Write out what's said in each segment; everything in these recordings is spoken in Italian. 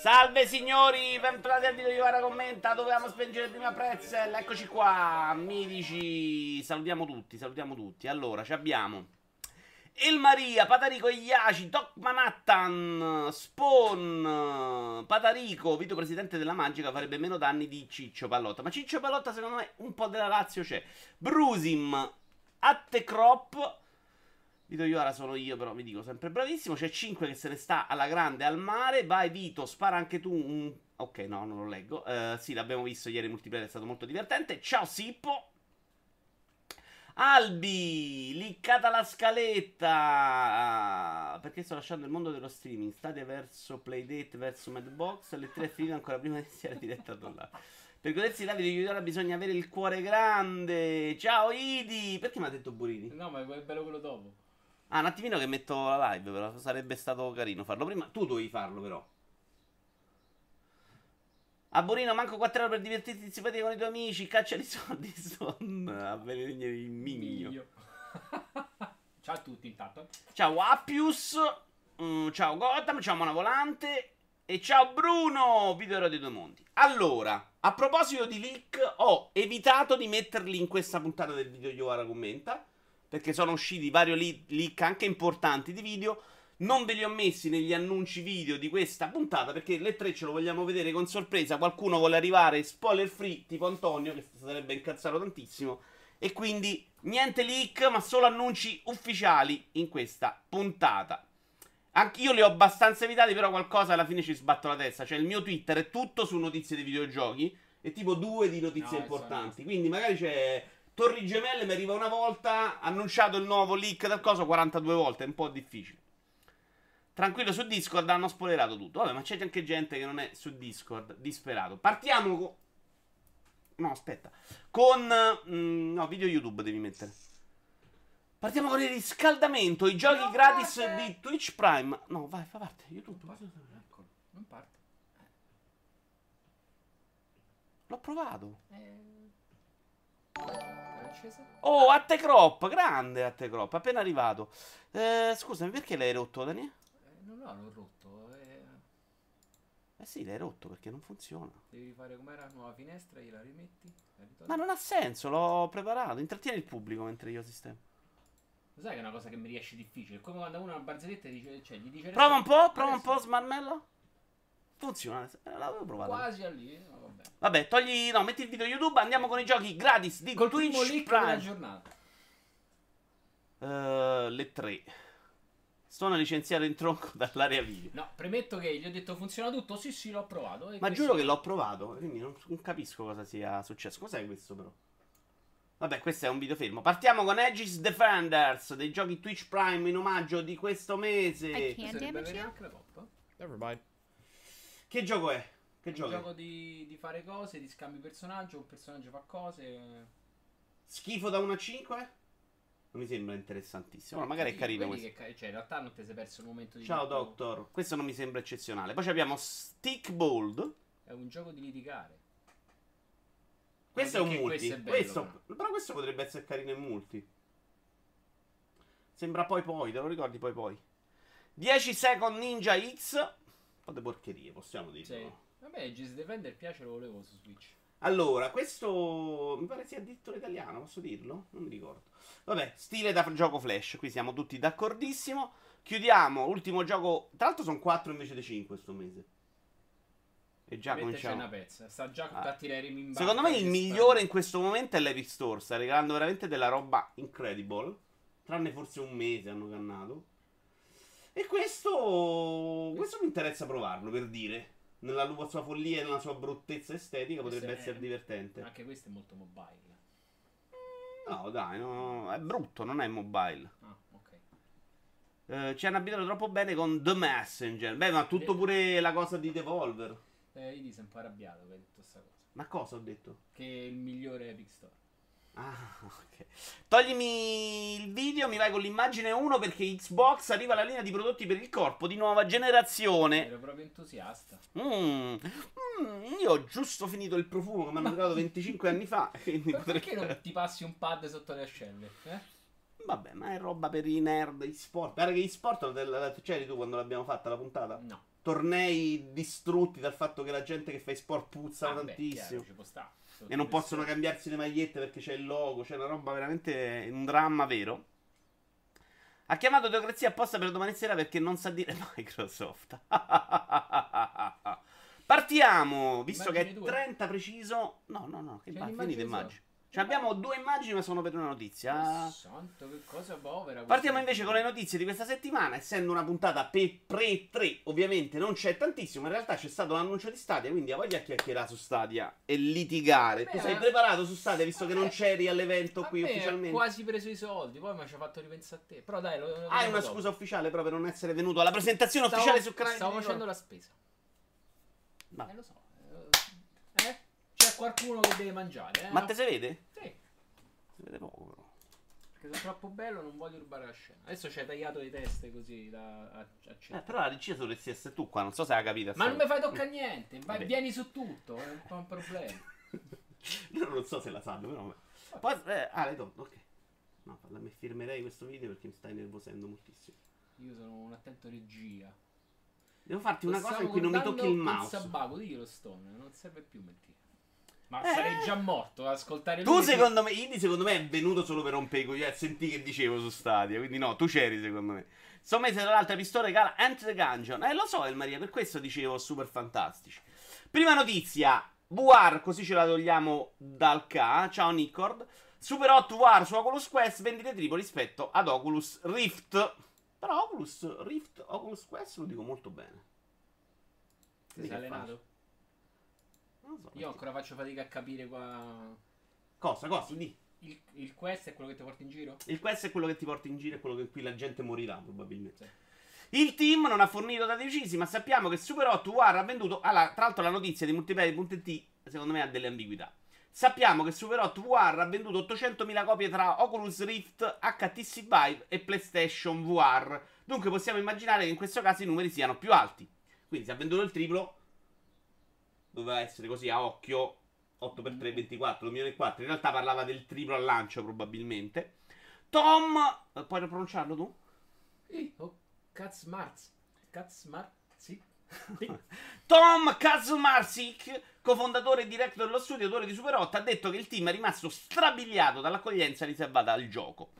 Salve signori, bentornati al video di Vara Commenta, dovevamo spengere prima Pretzel, eccoci qua, Mitici, salutiamo tutti, salutiamo tutti. Allora, ci abbiamo Il Maria, Patarico Iaci, Doc Manhattan, Spawn, Patarico, Vito Presidente della Magica, farebbe meno danni di Ciccio Pallotta. Ma Ciccio Pallotta secondo me un po' della Lazio c'è. Brusim, Attecrop, Vito Iora sono io, però vi dico sempre bravissimo. C'è 5 che se ne sta alla grande al mare. Vai, Vito, spara anche tu un. Ok, no, non lo leggo. Uh, sì, l'abbiamo visto ieri in multiplayer, è stato molto divertente. Ciao, Sippo. Albi, liccata la scaletta. Perché sto lasciando il mondo dello streaming? State verso Playdate, verso Madbox. Le tre finite ancora prima di iniziare diretta là. Per godersi la video Iudora bisogna avere il cuore grande. Ciao Idi! Perché mi ha detto Burini? No, ma è bello quello dopo. Ah, un attimino che metto la live, però sarebbe stato carino farlo prima. Tu dovevi farlo, però. A Borino manco 4 euro per divertirti simpatico con i tuoi amici. Caccia di soldi son a venire il migno. ciao a tutti intanto. Ciao Appius. Mm, ciao Gotham. Ciao Mona Volante. E ciao Bruno, video di due mondi. Allora, a proposito di leak, ho evitato di metterli in questa puntata del video Yoara commenta perché sono usciti vari leak anche importanti di video. Non ve li ho messi negli annunci video di questa puntata perché le tre ce lo vogliamo vedere con sorpresa. Qualcuno vuole arrivare spoiler free, tipo Antonio, che sarebbe incazzato tantissimo. E quindi niente leak, ma solo annunci ufficiali in questa puntata. Anche io li ho abbastanza evitati, però qualcosa alla fine ci sbatto la testa. Cioè, il mio Twitter è tutto su notizie di videogiochi e tipo due di notizie no, importanti. Quindi magari c'è Torri Gemelle mi arriva una volta, annunciato il nuovo leak del coso 42 volte, è un po' difficile. Tranquillo su Discord hanno spoilerato tutto. Vabbè, ma c'è anche gente che non è su Discord, disperato. Partiamo con... No, aspetta. Con... Mm, no, video YouTube devi mettere. Partiamo con il riscaldamento, i giochi non gratis parte. di Twitch Prime. No, vai, fa parte. YouTube. Non parte. Non parte. L'ho provato. Eh... Oh, Attecrop, grande Attecrop, appena arrivato. Eh, scusami, perché l'hai rotto, Dani? Eh, non no, l'ho rotto. Eh... eh sì, l'hai rotto perché non funziona. Devi rifare com'era nuova finestra, gliela rimetti. Ma non ha senso, l'ho preparato. Intrattieni il pubblico mentre io sistemo. Lo sai che è una cosa che mi riesce difficile. Come quando uno a una barzelletta dice, cioè, gli dice... Prova un po', prova un po', smarmello. Funziona, l'avevo provato. Quasi a lì, no, vabbè. Vabbè, togli, no, metti il video YouTube, andiamo con i giochi gratis di Col Twitch primo link Prime. della giornata. Uh, le tre. Sono licenziato in tronco dall'area video. No, premetto che gli ho detto funziona tutto. Sì, sì, l'ho provato. Ma giuro che l'ho provato, quindi non, non, capisco cosa sia successo. Cos'è questo, però? Vabbè, questo è un video fermo. Partiamo con Aegis Defenders, dei giochi Twitch Prime in omaggio di questo mese. I can't damage you. Never mind. Che gioco è? Che un gioco? gioco di, di, fare cose, di scambi personaggio, un personaggio fa cose. Schifo da 1 a 5? Non mi sembra interessantissimo. No, magari è carino questo. Che, cioè, in realtà non ti sei perso il momento di. Ciao, tempo. Doctor. Questo non mi sembra eccezionale. Poi abbiamo Stick Bold. È un gioco di litigare. Questo è un multi. Questo, è bello, questo però. però questo potrebbe essere carino in multi. Sembra poi poi, te lo ricordi poi poi. 10 Second Ninja X po' di porcherie, possiamo dirlo. Sì. Vabbè, Gis Defender piace, lo volevo su Switch. Allora, questo mi pare sia addirittura italiano, posso dirlo? Non mi ricordo. Vabbè, stile da gioco flash, qui siamo tutti d'accordissimo. Chiudiamo, ultimo gioco. Tra l'altro sono 4 invece di 5 questo mese. E già cominciamo. una pezza, sta già ah. in Secondo me il migliore in questo momento è l'Epic Store, sta regalando veramente della roba incredible. Tranne forse un mese hanno cannato. E questo, questo mi interessa provarlo per dire. Nella sua follia e nella sua bruttezza estetica questo potrebbe è, essere divertente. Anche questo è molto mobile. No, dai, no, è brutto, non è mobile. Ah, ok. Eh, ci hanno abitato troppo bene con The Messenger. Beh, ma tutto pure la cosa di Devolver. Eh, io sei un po' arrabbiato hai detto questa cosa. Ma cosa ho detto? Che è il migliore Epic Store. Ah, ok. Toglimi il video, mi vai con l'immagine 1 perché Xbox arriva alla linea di prodotti per il corpo di nuova generazione. Ero proprio entusiasta. Mm. Mm, io ho giusto finito il profumo che mi hanno regalato 25 anni fa. Quindi perché non ti passi un pad sotto le ascelle? Eh? Vabbè, ma è roba per i nerd, i sport. Guarda che gli sport c'eri tu quando l'abbiamo fatta la puntata? No. tornei distrutti dal fatto che la gente che fa i sport puzza Ah, beh, tantissimo. chiaro, ci può sta. E non possono cambiarsi le magliette perché c'è il logo. C'è una roba veramente. un dramma vero. Ha chiamato Teocrazia apposta per domani sera perché non sa dire Microsoft. Partiamo, visto che è Immagini tue? 30 preciso. No, no, no, che va, finite immagini. Cioè, abbiamo due immagini, ma sono per una notizia. Santo, che cosa povera. Partiamo invece con le notizie di questa settimana. Essendo una puntata pe- pre-3, ovviamente non c'è tantissimo. In realtà c'è stato l'annuncio di Stadia. Quindi voglia chiacchierare su Stadia e litigare. Tu sei preparato su Stadia visto che non c'eri all'evento qui ufficialmente? quasi preso i soldi, poi mi ci ha fatto ripensare a te. Però dai, lo, lo Hai una dopo. scusa ufficiale però per non essere venuto alla presentazione Stavo- ufficiale su canale Stavo facendo la spesa. Ma- Eh, lo so. Qualcuno che deve mangiare, eh? Ma te si vede? Sì, Si vede poco però. perché sono troppo bello, non voglio rubare la scena. Adesso ci hai tagliato le teste così da, a, a Eh, però la regia dovresti essere tu qua, non so se hai capito. Ma non mi fai toccare niente, vai, Vabbè. vieni su tutto, è un po' un problema. Io non so se la sanno, però. Poi, eh, ah, l'hai tolto, ok. No, me firmerei questo video perché mi stai nervosendo moltissimo. Io sono un attento regia. Devo farti una Lo cosa in cui non mi tocchi il mouse. Sabaco, diglielo Stone, non serve più mentire. Ma Eh. sarei già morto ad ascoltare Tu lui. secondo me, Indy secondo me è venuto solo per rompere i coglioni, sentì che dicevo su Stadia, quindi no, tu c'eri secondo me. Mese tra l'altro pistole regala Enter the Gungeon. Eh lo so El Maria, per questo dicevo super fantastici. Prima notizia, VR, così ce la togliamo dal K, ciao Nicord. Super Hot VR su Oculus Quest, vendite triplo rispetto ad Oculus Rift. Però Oculus Rift, Oculus Quest lo dico molto bene. Ti sei allenato? Non so. Io ancora faccio fatica a capire qua. Cosa, cosa? Di. Il, il quest è quello che ti porta in giro? Il quest è quello che ti porta in giro e quello in cui la gente morirà, probabilmente. Sì. Il team non ha fornito dati precisi, ma sappiamo che Super 8 War ha venduto. Allora, tra l'altro, la notizia di multiplayer.it secondo me ha delle ambiguità. Sappiamo che Super 8 War ha venduto 800.000 copie tra Oculus Rift, HTC Vive e PlayStation VR. Dunque possiamo immaginare che in questo caso i numeri siano più alti. Quindi se ha venduto il triplo, doveva essere così a occhio 8 x 3 24, 2 milioni e 4. In realtà parlava del triplo al lancio probabilmente. Tom, eh, puoi pronunciarlo tu? Sì. Oh, Katzmarz. Katzmarz? Sì. Tom Kazumarsik, cofondatore e direttore dello studio, autore di Super 8, ha detto che il team è rimasto strabiliato dall'accoglienza riservata al gioco.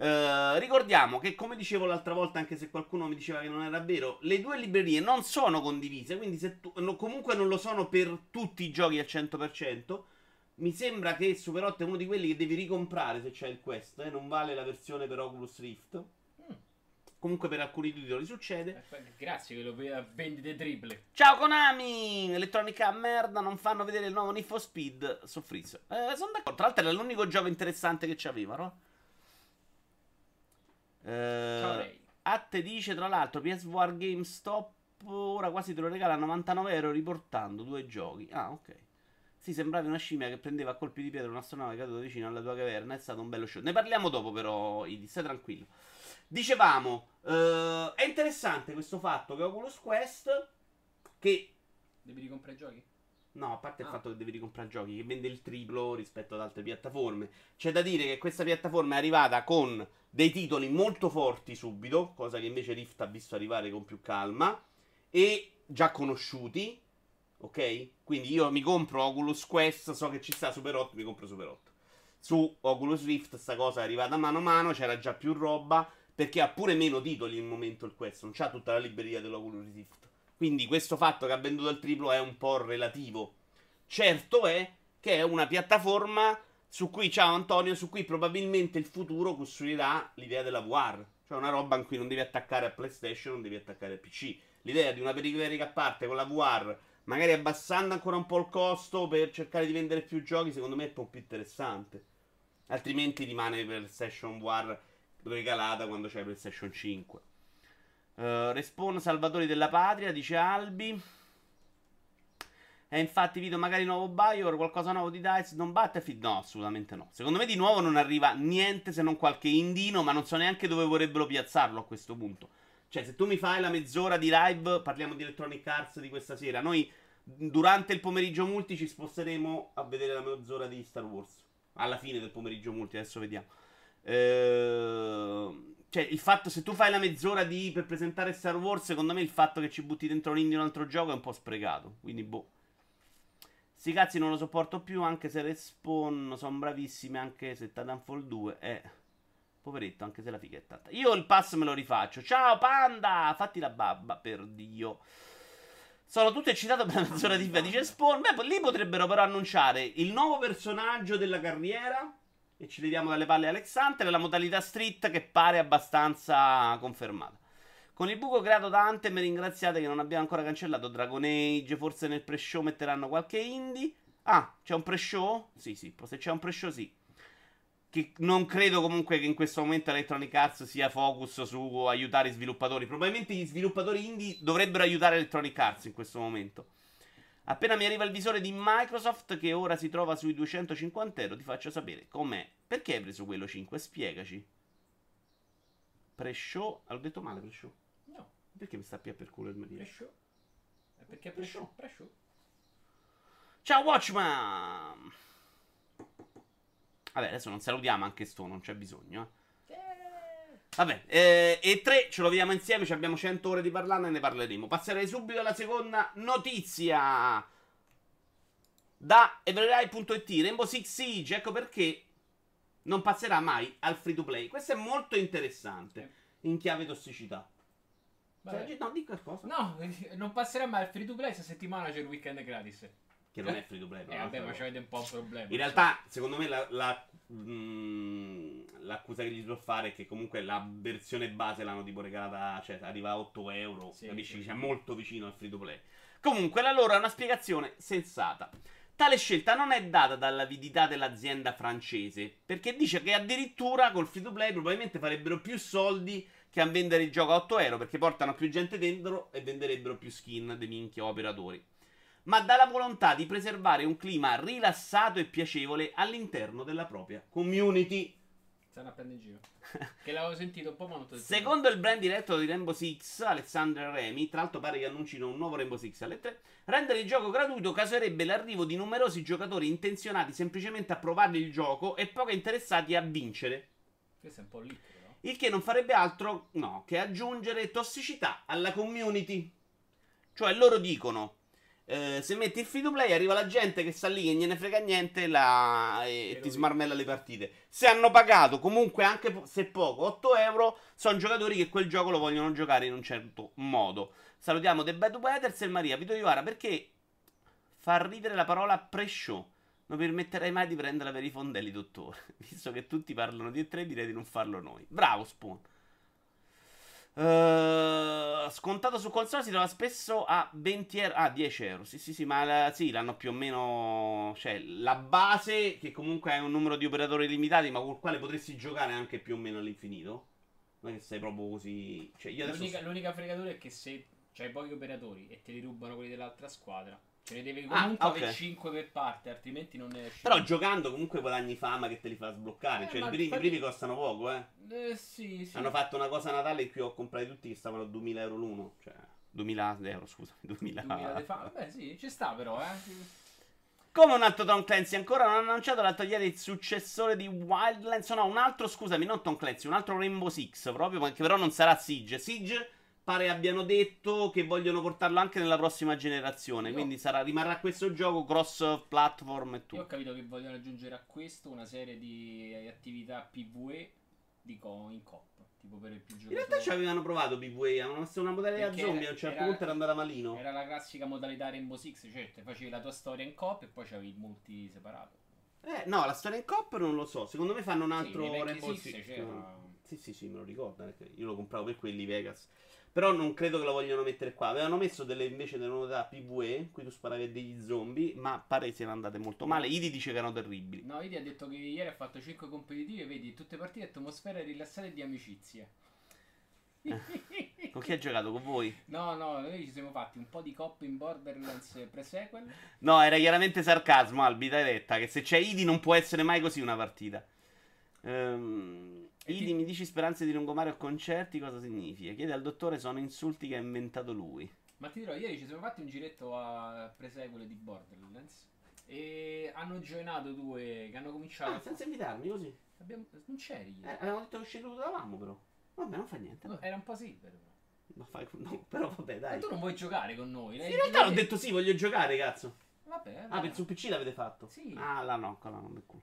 Eh, ricordiamo che, come dicevo l'altra volta, anche se qualcuno mi diceva che non era vero, le due librerie non sono condivise, quindi se tu- no, comunque non lo sono per tutti i giochi al 100%. Mi sembra che Super 8 è uno di quelli che devi ricomprare se c'è il Quest, eh, non vale la versione per Oculus Rift. Mm. Comunque per alcuni titoli succede. Eh, Grazie che lo ve- vendite triple. Ciao Konami! Elettronica merda, non fanno vedere il nuovo for Speed Freeze. Eh, sono d'accordo. Tra l'altro era l'unico gioco interessante che c'aveva, no? Eh. Atte dice, tra l'altro, PSVR GameStop ora quasi te lo regala a 99 euro riportando due giochi. Ah, ok. Sì, sembravi una scimmia che prendeva a colpi di pietra un'astronave caduta vicino alla tua caverna. È stato un bello show. Ne parliamo dopo, però, Idi, stai tranquillo. Dicevamo, eh, è interessante questo fatto che Oculus Quest, che Devi ricomprare i giochi? No, a parte il Ah. fatto che devi ricomprare giochi, che vende il triplo rispetto ad altre piattaforme. C'è da dire che questa piattaforma è arrivata con dei titoli molto forti subito, cosa che invece Rift ha visto arrivare con più calma, e già conosciuti, ok? Quindi io mi compro Oculus Quest, so che ci sta Super 8, mi compro Super 8. Su Oculus Rift sta cosa è arrivata mano a mano, c'era già più roba, perché ha pure meno titoli in momento il Quest, non c'ha tutta la libreria dell'Oculus Rift. Quindi questo fatto che ha venduto il triplo è un po' relativo. Certo è che è una piattaforma su cui, ciao Antonio, su cui probabilmente il futuro costruirà l'idea della VR. Cioè una roba in cui non devi attaccare a PlayStation, non devi attaccare a PC. L'idea di una periferica a parte con la VR, magari abbassando ancora un po' il costo per cercare di vendere più giochi, secondo me è un po' più interessante. Altrimenti rimane PlayStation VR regalata quando c'è PlayStation 5. Uh, respawn Salvatori della Patria, dice Albi. E infatti video magari nuovo Bioware, qualcosa nuovo di DICE, non Battlefield? No, assolutamente no. Secondo me di nuovo non arriva niente se non qualche indino, ma non so neanche dove vorrebbero piazzarlo a questo punto. Cioè, se tu mi fai la mezz'ora di live, parliamo di Electronic Arts di questa sera, noi durante il pomeriggio multi ci sposteremo a vedere la mezz'ora di Star Wars. Alla fine del pomeriggio multi, adesso vediamo. Eh, Cioè, il fatto, se tu fai la mezz'ora di, per presentare Star Wars, secondo me il fatto che ci butti dentro l'indie un altro gioco è un po' sprecato. Quindi, boh. Sti cazzi non lo sopporto più, anche se Respawn sono bravissimi, anche se Titanfall 2 è... Poveretto, anche se la figa è tanta. Io il pass me lo rifaccio. Ciao, Panda! Fatti la babba, per Dio. Sono tutto eccitato per la mezz'ora di FIFA, dice Spawn. Beh, lì potrebbero però annunciare il nuovo personaggio della carriera e ci leviamo dalle palle Alexander, la modalità street che pare abbastanza confermata. Con il buco creato da Anthem ringraziate che non abbiamo ancora cancellato Dragon Age, forse nel pre-show metteranno qualche indie. Ah, c'è un pre-show? Sì, sì, se c'è un pre-show sì. Che non credo comunque che in questo momento Electronic Arts sia focus su aiutare i sviluppatori. Probabilmente gli sviluppatori indie dovrebbero aiutare Electronic Arts in questo momento. Appena mi arriva il visore di Microsoft, che ora si trova sui 250 euro, ti faccio sapere com'è. Perché hai preso quello 5? Spiegaci. Pre-show? L'ho detto male, pre-show. No, Perché mi sta più per culo il marito? pre-show. Eh, Perché pre-show? Pre-show. Ciao Watchman! Vabbè, adesso non salutiamo anche sto, non c'è bisogno. Eh. Eh. Vabbè, eh, e 3 ce lo vediamo insieme, ci abbiamo 100 ore di parlarne e ne parleremo. Passerei subito alla seconda notizia. Da Everrai.it, Rainbow Six Siege, ecco perché non passerà mai al free to play. Questo è molto interessante, in chiave tossicità. Cioè, no, di qualcosa. No, non passerà mai al free to play. Questa settimana c'è il weekend gratis. Che non è free to play. però, Eh, vabbè, ma c'avete un po' un problema. In realtà, secondo me, la, la- mm, l'accusa che gli si può fare è che comunque la versione base l'hanno tipo regalata, cioè arriva a 8 euro. Sì, capisci? sì. C'è molto vicino al free to play. Comunque, la loro è una spiegazione sensata. Tale scelta non è data dall'avidità dell'azienda francese, perché dice che addirittura col free to play probabilmente farebbero più soldi che a vendere il gioco a 8 euro, perché portano più gente dentro e venderebbero più skin dei minchia operatori ma dalla volontà di preservare un clima rilassato e piacevole all'interno della propria community. Stanno a prendere in giro. che l'avevo sentito un po', ma Secondo il brand diretto di Rainbow Six, Alexander Remy, tra l'altro pare che annuncino un nuovo Rainbow Six alle 3, rendere il gioco gratuito causerebbe l'arrivo di numerosi giocatori intenzionati semplicemente a provare il gioco e poco interessati a vincere. Questo è un po' lì, però. Il che non farebbe altro, no, che aggiungere tossicità alla community. Cioè, loro dicono: eh, se metti il free to play, arriva la gente che sta lì che gliene frega niente la- e, E ti smarmella le partite. Se hanno pagato comunque anche po- se poco 8 euro, sono giocatori che quel gioco lo vogliono giocare in un certo modo. Salutiamo The Bad Weathers e Maria Vito Ivara perché far ridere la parola pre-show. Non permetterei mai di prenderla per i fondelli, dottore. Visto che tutti parlano di E3, direi di non farlo noi. Bravo, Spawn. Eh, scontato su console si trova spesso a 20 euro. Ah, 10 euro. Sì, sì, sì, ma la- sì, l'hanno più o meno. Cioè, la base, che comunque è un numero di operatori limitati, ma col quale potresti giocare anche più o meno all'infinito. Non è che sei proprio così. Cioè. L'unica, l'unica fregatura è che se c'hai pochi operatori e te li rubano quelli dell'altra squadra, ce ne devi Ah, comunque ok. avere 5 per parte, altrimenti non ne esci. Però giocando comunque guadagni fama che te li fa sbloccare. Eh, cioè, i primi, i infatti- primi costano poco, eh. Eh, sì, sì. Hanno fatto una cosa a Natale in cui ho comprato tutti che stavano a 2000 euro l'uno. Cioè, 2000 euro, scusa. 2000. 2000 di fa- Vabbè, sì, ci sta però, eh. Come un altro Tom Clancy, ancora non ha annunciato l'altro ieri il successore di Wildlands. No, un altro, scusami, non Tom Clancy, un altro Rainbow Six, proprio, che però non sarà Siege. Siege pare abbiano detto che vogliono portarlo anche nella prossima generazione. Io- Quindi sarà, rimarrà questo gioco cross platform e Io ho tutto. capito che vogliono aggiungere a questo una serie di attività PvE di co- in coop, tipo per il più In giocatori. realtà ci avevano provato PvE, avevano messo una modalità Perché zombie. era- A un certo era- punto era andata malino. Era la classica modalità Rainbow Six, cioè te facevi la tua storia in coop e poi c'avevi il multi separato. Eh, no, la storia in cop non lo so. Secondo me fanno un Sì, altro vecchi Rainbow Six Six. Sì, sì, sì, me lo ricordo. perché Io lo compravo per quelli Vegas. Però non credo che lo vogliano mettere qua. Avevano messo delle invece delle novità PvE, cui tu sparavi a degli zombie, ma pare siano andate molto male. Idi dice che erano terribili. No, Idi ha detto che ieri ha fatto 5 competitivi e vedi tutte partite atmosfere rilassate e di amicizia. Con chi hai giocato? Con voi? No, no, noi ci siamo fatti un po' di coppe in Borderlands pre-sequel. No, era chiaramente sarcasmo, Albi, dai retta, che se c'è Idi non può essere mai così una partita. Ehm, Idi mi dici speranze di lungomare o concerti, cosa significa? Chiede al dottore, sono insulti che ha inventato lui. Ma ti dirò, ieri ci siamo fatti un giretto a pre-sequel di Borderlands. E hanno joinato due che hanno cominciato. Ah, senza invitarmi, così. Abbiamo... Non c'eri Eh, avevamo detto che ci salutavamo, però. Vabbè, non fa niente. Era un po' silver. però. Ma fai- no, però vabbè, Ma dai. tu non vuoi giocare con noi? In realtà ho detto sì, voglio giocare, cazzo. Vabbè, Ah, per sul PC l'avete fatto? Sì. Ah, là no, là non è cool.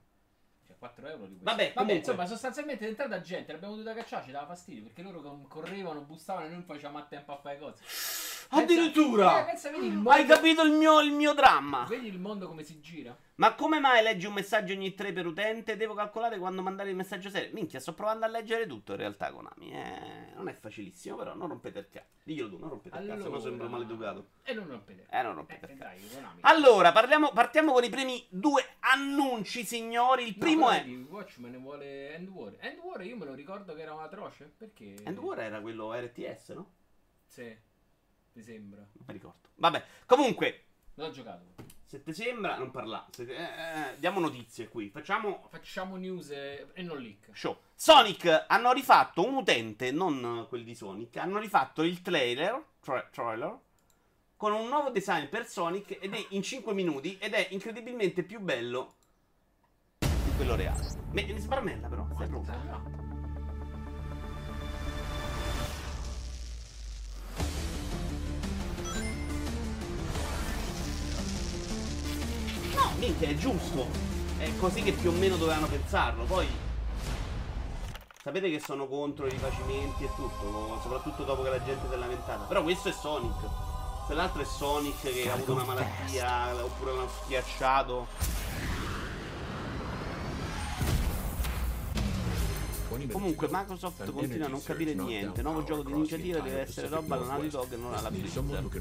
Cioè, 4 euro di questo. Vabbè, comunque. insomma, sostanzialmente è entrata gente, l'abbiamo dovuta cacciare, ci dava fastidio perché loro correvano, bussavano e noi non facevamo a tempo a fare cose. Addirittura! Eh, pensa, il mondo, Hai capito il mio, il mio dramma? Vedi il mondo come si gira? Ma come mai leggi un messaggio ogni 3 per utente? Devo calcolare quando mandare il messaggio serio. Minchia, sto provando a leggere tutto in realtà, Konami. Eh, non è facilissimo, però non rompete il cazzo. Diglielo tu, non rompete il cazzo, no sembro maleducato. E non rompete. Eh, non rompete Eh, il cazzo. dai, Konami. Allora, parliamo- partiamo con i primi due annunci, signori. Il No, primo però è... Watchmen ne vuole End War. End War io me lo ricordo che era un atroce. Perché? End War era quello RTS, no? Sì, mi sembra. Non mi ricordo. Vabbè, comunque, L'ho giocato. se ti sembra, non parla. Se- eh, eh, diamo notizie qui. Facciamo Facciamo news e, e non leak. show. Sonic hanno rifatto un utente, non quelli di Sonic, hanno rifatto il trailer, tra- trailer con un nuovo design per Sonic ed è in 5 minuti ed è incredibilmente più bello di quello reale. Me, sbarmella però, stai pronto? No. Minchia, è giusto. È così che più o meno dovevano pensarlo. Poi sapete che sono contro i rifacimenti e tutto, soprattutto dopo che la gente si è lamentata. Però questo è Sonic. Quell'altro è Sonic che ha avuto una malattia oppure l'hanno schiacciato. Comunque Microsoft continua a non capire niente. Nuovo gioco di iniziativa deve essere roba alla Naughty Dog e non alla Blizzard.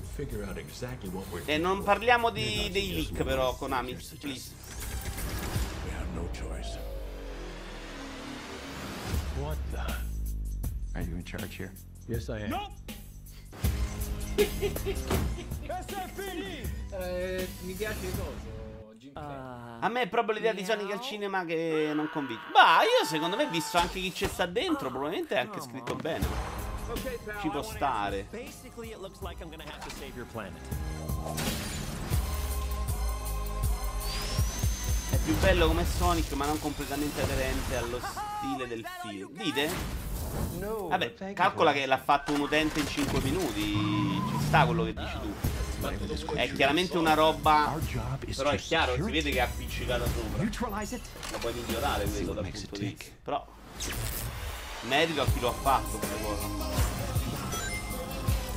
E non parliamo di- dei leak però, Konami, please. We have no choice. What the? Are you in charge here? Yes, I am. Eh, mi piace cosa? Carrey. A me è proprio l'idea di Sonic al cinema che non convince. Bah, io secondo me, visto anche chi ci sta dentro, probabilmente è anche scritto bene. Ci può stare. È più bello come Sonic, ma non completamente aderente allo stile del film. Dite? No. Vabbè, calcola che l'ha fatto un utente in 5 minuti. Ci sta quello che dici tu. È chiaramente una roba. Però è chiaro, si vede che è appiccicata sopra. La puoi migliorare quello dal punto di vista. Però. Merito a chi lo ha fatto questa cosa.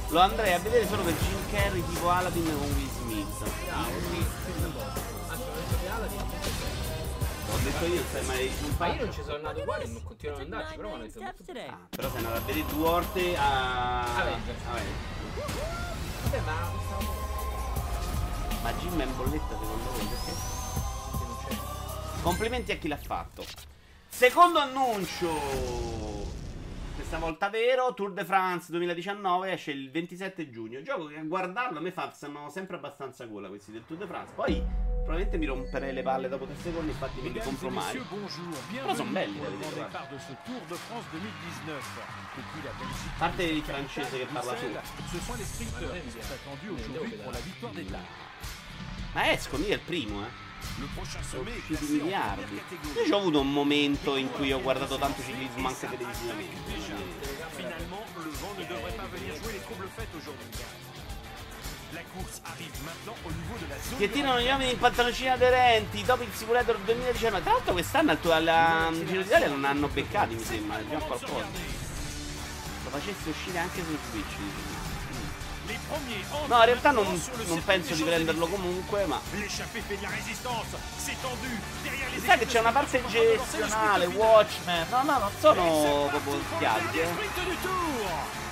Lo andrei a vedere solo per Jim Carrey tipo Aladdin con Will Smith. Bravo, sì. Anzi, ho detto di Aladdin. Ho detto io, sai mai sul Ma io non ci sono andato uguale, non continuo ad andarci, però hanno detto. Ah, però sei andato a vedere due volte a. Avengers. Avengers. Vabbè, ma stavo... Ma Jim è in bolletta secondo voi perché? che non c'è. Complimenti a chi l'ha fatto. Secondo annuncio. Questa volta vero, Tour de France 2019 esce il 27 giugno. Gioco che a guardarlo a me fa, stanno sempre abbastanza gola questi del Tour de France. Poi probabilmente mi romperei le palle dopo tre secondi, infatti non li compro mai. Però sono belli da vedere. guarda. départ de ce Tour de France 2019. Depuis la Belgique, A parte il francese che parla su. Ma Escon io è il primo, eh. Più di miliardi. Io ho avuto un momento in cui ho guardato tanto ciclismo anche televisivamente. Che tirano gli uomini in pantaloncini aderenti dopo il Simulator 2019. Tra l'altro quest'anno al, alla Giro d'Italia non hanno beccati, mi sembra, già qualcosa. Lo facesse uscire anche su Switch. No, in realtà non, non penso di prenderlo comunque, ma... L'échappée fait de la résistance, c'est tendu, derrière les Mi sa che c'è una parte gestionale. Watchmen. No, no, non sono proprio dernier eh.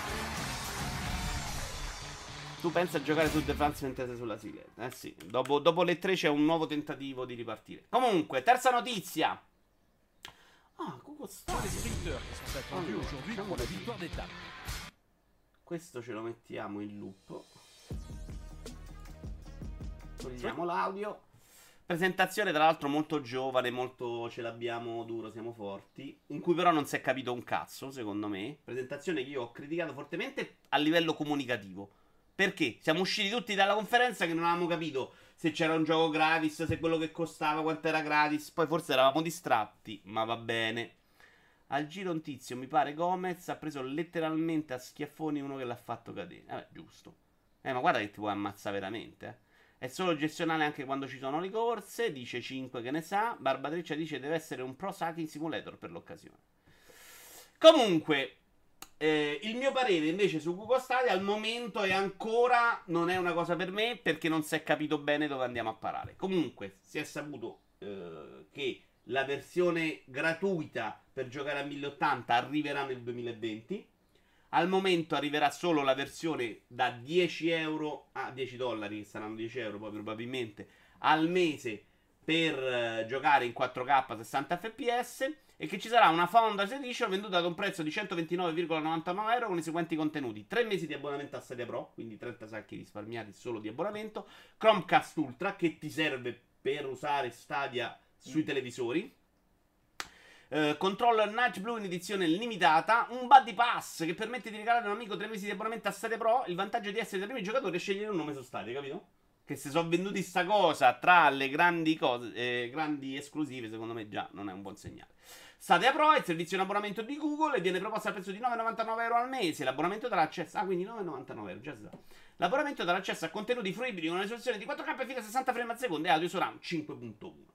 Tu pensi a giocare su The France mentre sei sulla sigletta? Eh sì, dopo, dopo le tre c'è un nuovo tentativo di ripartire. Comunque, terza notizia. Ah, Google attendus Allora, Questo ce lo mettiamo in loop. Togliamo l'audio. Presentazione, tra l'altro, molto giovane, molto ce l'abbiamo duro, siamo forti. In cui però non si è capito un cazzo, secondo me. Presentazione che io ho criticato fortemente a livello comunicativo. Perché siamo usciti tutti dalla conferenza che non avevamo capito se c'era un gioco gratis, se quello che costava, quanto era gratis. Poi forse eravamo distratti, ma va bene. Al giro un tizio, mi pare Gomez, ha preso letteralmente a schiaffoni uno che l'ha fatto cadere. Eh, giusto. Eh, ma guarda che ti puoi ammazzare veramente, eh. È solo gestionale anche quando ci sono le corse. Dice 5 che ne sa. Barbatricia dice deve essere un pro sacking simulator per l'occasione. Comunque, eh, il mio parere invece su Google Stadia al momento è ancora non è una cosa per me perché non si è capito bene dove andiamo a parare. Comunque, si è saputo eh, che la versione gratuita per giocare a 1080 arriverà nel 2020. Al momento arriverà solo la versione da 10 euro a 10 dollari, che saranno 10 euro poi probabilmente, al mese per eh, giocare in 4K 60 fps e che ci sarà una Founders Edition venduta ad un prezzo di 129,99 euro con i seguenti contenuti. 3 mesi di abbonamento a Stadia Pro quindi 30 sacchi risparmiati solo di abbonamento. Chromecast Ultra che ti serve per usare Stadia sui televisori eh, controller Nudge Blue in edizione limitata. Un Buddy Pass che permette di regalare a un amico 3 mesi di abbonamento a Stadia Pro. Il vantaggio di essere tra i primi giocatori è scegliere un nome su Stadia, capito? Che se sono venduti sta cosa tra le grandi cose, eh, grandi esclusive, secondo me già non è un buon segnale. Stadia Pro è il servizio in abbonamento di Google e viene proposto al prezzo di 9,99 euro al mese. L'abbonamento darà accesso. Ah, quindi 9,99 euro, già si sa. L'abbonamento darà accesso a contenuti fruibili con una risoluzione di 4K fino a 60 frame al secondo e audio surround 5.1.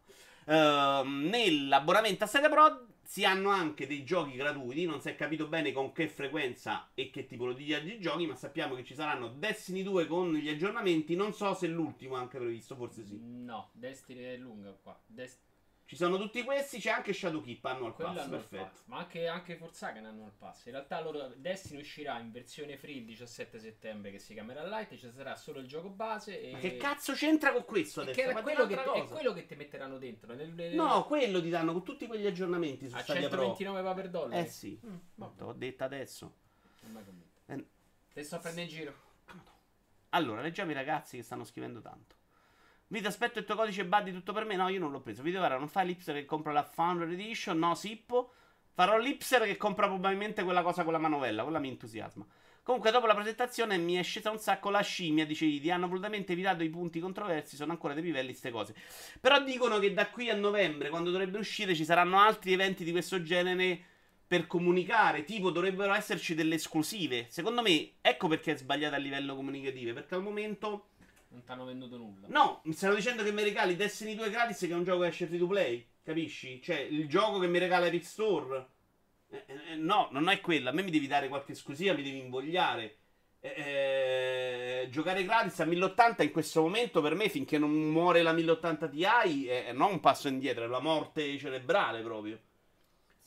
Uh, nell'abbonamento a Stadia Pro si hanno anche dei giochi gratuiti. Non si è capito bene con che frequenza e che tipologia di giochi, ma sappiamo che ci saranno Destiny 2 con gli aggiornamenti. Non so se l'ultimo è anche previsto, forse sì. No, Destiny è lunga qua. Dest- Ci sono tutti questi, c'è anche Shadowkeep hanno al quello pass, hanno il perfetto. pass. Ma anche, anche Forsaken hanno il pass. In realtà loro Destiny uscirà in versione free il 17 settembre che si chiamerà Light. Ci sarà solo il gioco base. E... Ma che cazzo c'entra con questo adesso? che è Ma quello che, è quello che ti metteranno dentro. Nel, nel- No, quello ti danno con tutti quegli aggiornamenti su a Stadia Pro. 129 va per dollari. Eh sì, Mm, te l'ho detto adesso. non mai commento. Eh, Te sto a prendere in giro. Allora, leggiamo i ragazzi che stanno scrivendo tanto. Vi ti aspetto il tuo codice Buddy tutto per me? No, io non l'ho preso. Video non fai l'Ipser che compra la Founder Edition? No, Sippo. Farò l'Ipser che compra probabilmente quella cosa con la manovella. Quella mi entusiasma. Comunque, dopo la presentazione mi è scesa un sacco la scimmia. Dice Idi. Hanno volutamente evitato i punti controversi. Sono ancora dei pivelli ste cose. Però dicono che da qui a novembre, quando dovrebbe uscire, ci saranno altri eventi di questo genere per comunicare. Tipo, dovrebbero esserci delle esclusive. Secondo me, ecco perché è sbagliato a livello comunicativo. Perché al momento. Non ti hanno venduto nulla. No, mi stanno dicendo che mi regali Destiny 2 gratis, che è un gioco che esce free to play. Capisci? Cioè, il gioco che mi regala Epic Store. Eh, eh, no, non è quello. A me mi devi dare qualche esclusiva, mi devi invogliare. Eh, eh, giocare gratis a 1080 in questo momento per me, finché non muore la 1080 Ti, è non un passo indietro, è la morte cerebrale proprio.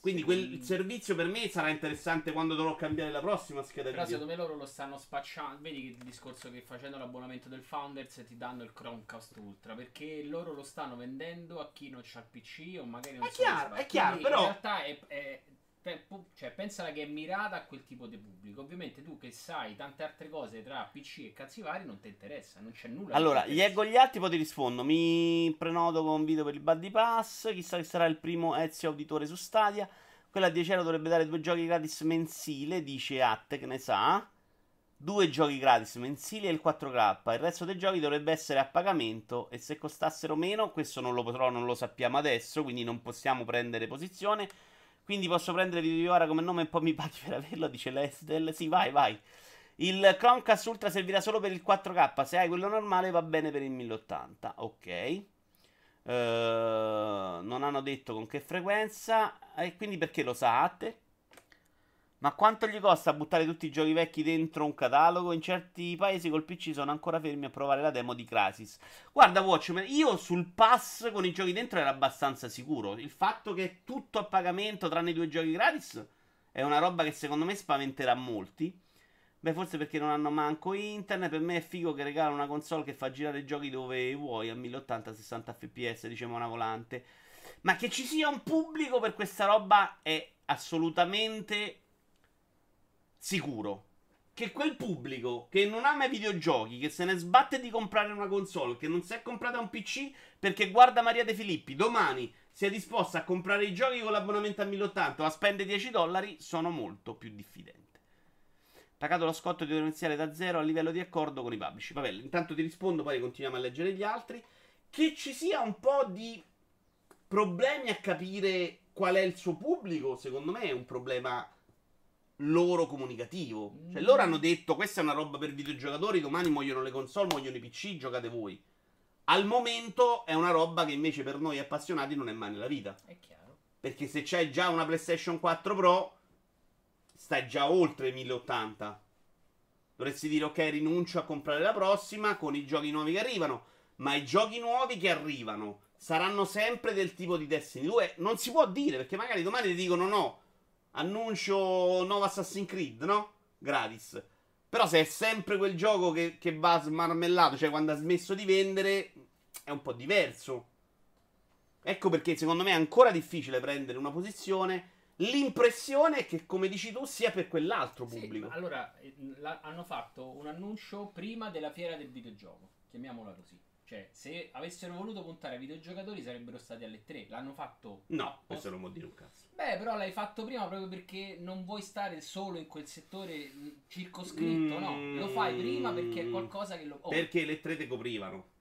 Quindi quel servizio per me sarà interessante quando dovrò cambiare la prossima scheda Però video. secondo me loro lo stanno spacciando. Vedi che il discorso che facendo l'abbonamento del Founders ti danno il Chromecast Ultra. Perché loro lo stanno vendendo a chi non c'ha il PC o magari non È chiaro, è chiaro, Quindi però- In realtà è. è- pe- cioè, pensala che è mirata a quel tipo di pubblico. Ovviamente tu che sai tante altre cose tra PC e cazzi vari non ti interessa, non c'è nulla. Allora, gli altri, poi ti rispondo. Mi prenoto con video per il Buddy Pass. Chissà che sarà il primo Ezio auditore su Stadia. Quella a 10 euro dovrebbe dare due giochi gratis mensile, dice Atte, che ne sa. Due giochi gratis mensili e il 4K. Il resto dei giochi dovrebbe essere a pagamento. E se costassero meno, questo non lo potrò, non lo sappiamo adesso. Quindi non possiamo prendere posizione. Quindi posso prendere Video ora come nome e poi mi paghi per averlo, dice Lesdel. Sì, vai, vai. Il Chromecast Ultra servirà solo per il 4K. Se hai quello normale va bene per il 1080. Ok. Eh, non hanno detto con che frequenza. E quindi perché lo sa a te? Ma quanto gli costa buttare tutti i giochi vecchi dentro un catalogo? In certi paesi col PC sono ancora fermi a provare la demo di Crysis. Guarda, Watchmen, io sul pass con i giochi dentro ero abbastanza sicuro. Il fatto che è tutto a pagamento tranne i due giochi gratis è una roba che secondo me spaventerà molti. Beh, forse perché non hanno manco internet. Per me è figo che regala una console che fa girare i giochi dove vuoi a 1080-60 fps, diciamo una volante. Ma che ci sia un pubblico per questa roba è assolutamente sicuro. Che quel pubblico che non ama i videogiochi, che se ne sbatte di comprare una console, che non si è comprata un PC perché guarda Maria De Filippi, domani sia disposta a comprare i giochi con l'abbonamento a 1080 o a spendere 10 dollari, sono molto più diffidente. Pagato lo scotto di iniziare da zero a livello di accordo con i publisher. Vabbè, intanto ti rispondo, poi continuiamo a leggere gli altri. Che ci sia un po' di problemi a capire qual è il suo pubblico, secondo me è un problema loro comunicativo. Cioè, Mm. loro hanno detto: questa è una roba per videogiocatori, domani muoiono le console, muoiono i PC, giocate voi. Al momento è una roba che invece per noi appassionati non è mai nella vita. È chiaro. Perché se c'hai già una PlayStation 4 Pro, stai già oltre i 1080. Dovresti dire, ok, rinuncio a comprare la prossima con i giochi nuovi che arrivano. Ma i giochi nuovi che arrivano saranno sempre del tipo di Destiny 2. Non si può dire, perché magari domani ti dicono no. Annuncio nuovo Assassin's Creed, no? Gratis. Però se è sempre quel gioco che, che va smarmellato, cioè quando ha smesso di vendere, è un po' diverso. Ecco perché secondo me è ancora difficile prendere una posizione. L'impressione è che, come dici tu, sia per quell'altro Sì, pubblico. ma allora eh, hanno fatto un annuncio prima della fiera del videogioco, chiamiamola così. Cioè, se avessero voluto puntare ai videogiocatori sarebbero stati alle 3. L'hanno fatto. No, apposta- questo non vuol dire un cazzo. Beh, però l'hai fatto prima proprio perché non vuoi stare solo in quel settore mh, circoscritto, no? Lo fai prima perché è qualcosa che lo. oh, Perché le tre te coprivano.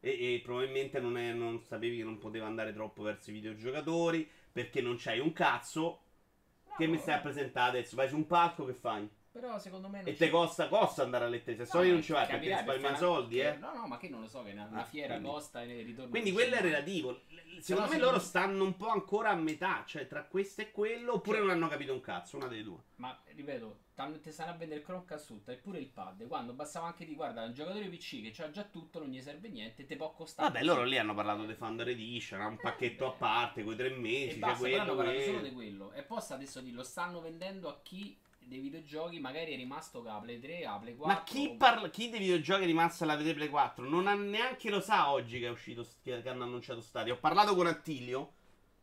E, e probabilmente non, è- non sapevi che non poteva andare troppo verso i videogiocatori. Perché non c'hai un cazzo. no, Che mi stai a presentare adesso? Vai su un palco, che fai? Però secondo me non E te costa, costa andare alle tre. Se No, non eh, ci vai perché capirai, per risparmi fare una- soldi, eh. No, no, ma che non lo so che una, una Ah, fiera quindi- costa e ritorno. Quindi quello è relativo. Secondo me loro stanno un po' ancora a metà, cioè tra questo e quello, oppure non hanno capito un cazzo, una delle due. Ma ripeto, te stanno a vendere il Chromecast e pure il pad. Quando bastava anche di guarda, un giocatore PC che c'ha già tutto, non gli serve niente, te può costare. Vabbè, loro lì hanno parlato di Thunder Edition, un pacchetto a parte, quei tre E mesi, c'è basta, però quello, hanno parlato quello. solo di quello. E poi adesso di lo stanno vendendo a chi dei videogiochi magari è rimasto che Play 3, ha Play 4. Ma chi, parla, chi dei videogiochi è rimasto alla Play 4 non ha neanche lo sa oggi che è uscito, che, hanno annunciato Stadia. Ho parlato con Attilio,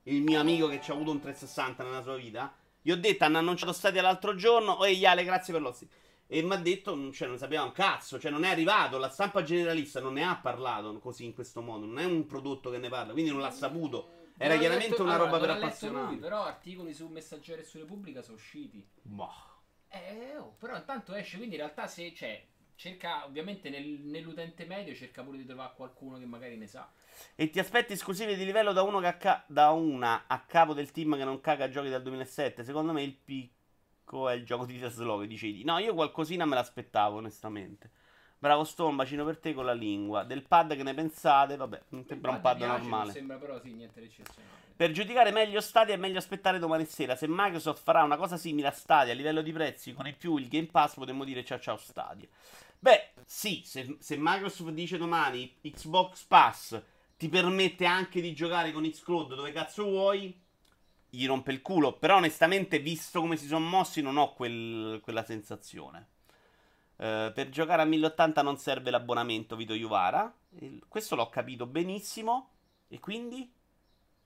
il mio amico che ci ha avuto un 360 nella sua vita. Gli ho detto, hanno annunciato Stadia l'altro giorno, e Iale, grazie per l'ossi. E mi ha detto, cioè, non sapeva un cazzo, cioè non è arrivato, la stampa generalista non ne ha parlato così in questo modo, non è un prodotto che ne parla, quindi non l'ha saputo. Era chiaramente letto- una allora, roba per l'ha letto appassionati. lui, però articoli su Messaggero e su Repubblica sono usciti. Boh. Eh, oh, però intanto esce, quindi in realtà se cioè, cerca, ovviamente nel- nell'utente medio cerca pure di trovare qualcuno che magari ne sa. E ti aspetti esclusive di livello da, uno che ca- da una a capo del team che non caga giochi dal 2007? Secondo me il picco è il gioco di Teslow, dice di. No, io qualcosina me l'aspettavo, onestamente. Bravo Stone, un bacino per te con la lingua. Del pad che ne pensate? Vabbè, non sembra un pad piace, normale. Sembra però sì, niente di eccezionale. Per giudicare meglio Stadia è meglio aspettare domani sera. Se Microsoft farà una cosa simile a Stadia a livello di prezzi con in più il Game Pass, potremmo dire ciao ciao Stadia. Beh, sì, se, se Microsoft dice domani Xbox Pass ti permette anche di giocare con Xcloud dove cazzo vuoi, gli rompe il culo. Però onestamente, visto come si sono mossi, non ho quel- quella sensazione. Eh, per giocare a 1080 non serve l'abbonamento, Vito Juvara. Questo l'ho capito benissimo. E quindi?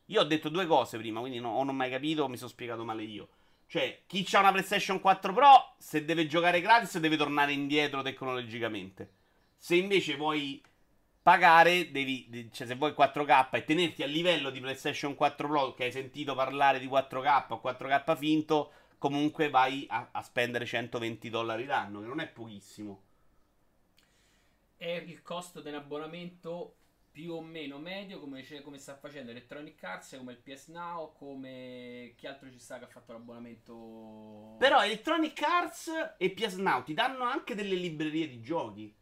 Io ho detto due cose prima, quindi no- o non ho mai capito o mi sono spiegato male io. Cioè, chi ha una PlayStation 4 Pro, se deve giocare gratis, deve tornare indietro tecnologicamente. Se invece vuoi pagare, devi, de- cioè se vuoi 4K e tenerti a livello di PlayStation 4 Pro, che hai sentito parlare di 4K o 4K finto, comunque vai a, a spendere 120 dollari l'anno, che non è pochissimo. È il costo dell'abbonamento più o meno medio come, come sta facendo Electronic Arts, come il PS Now, come chi altro ci sta che ha fatto l'abbonamento... Però Electronic Arts e PS Now ti danno anche delle librerie di giochi.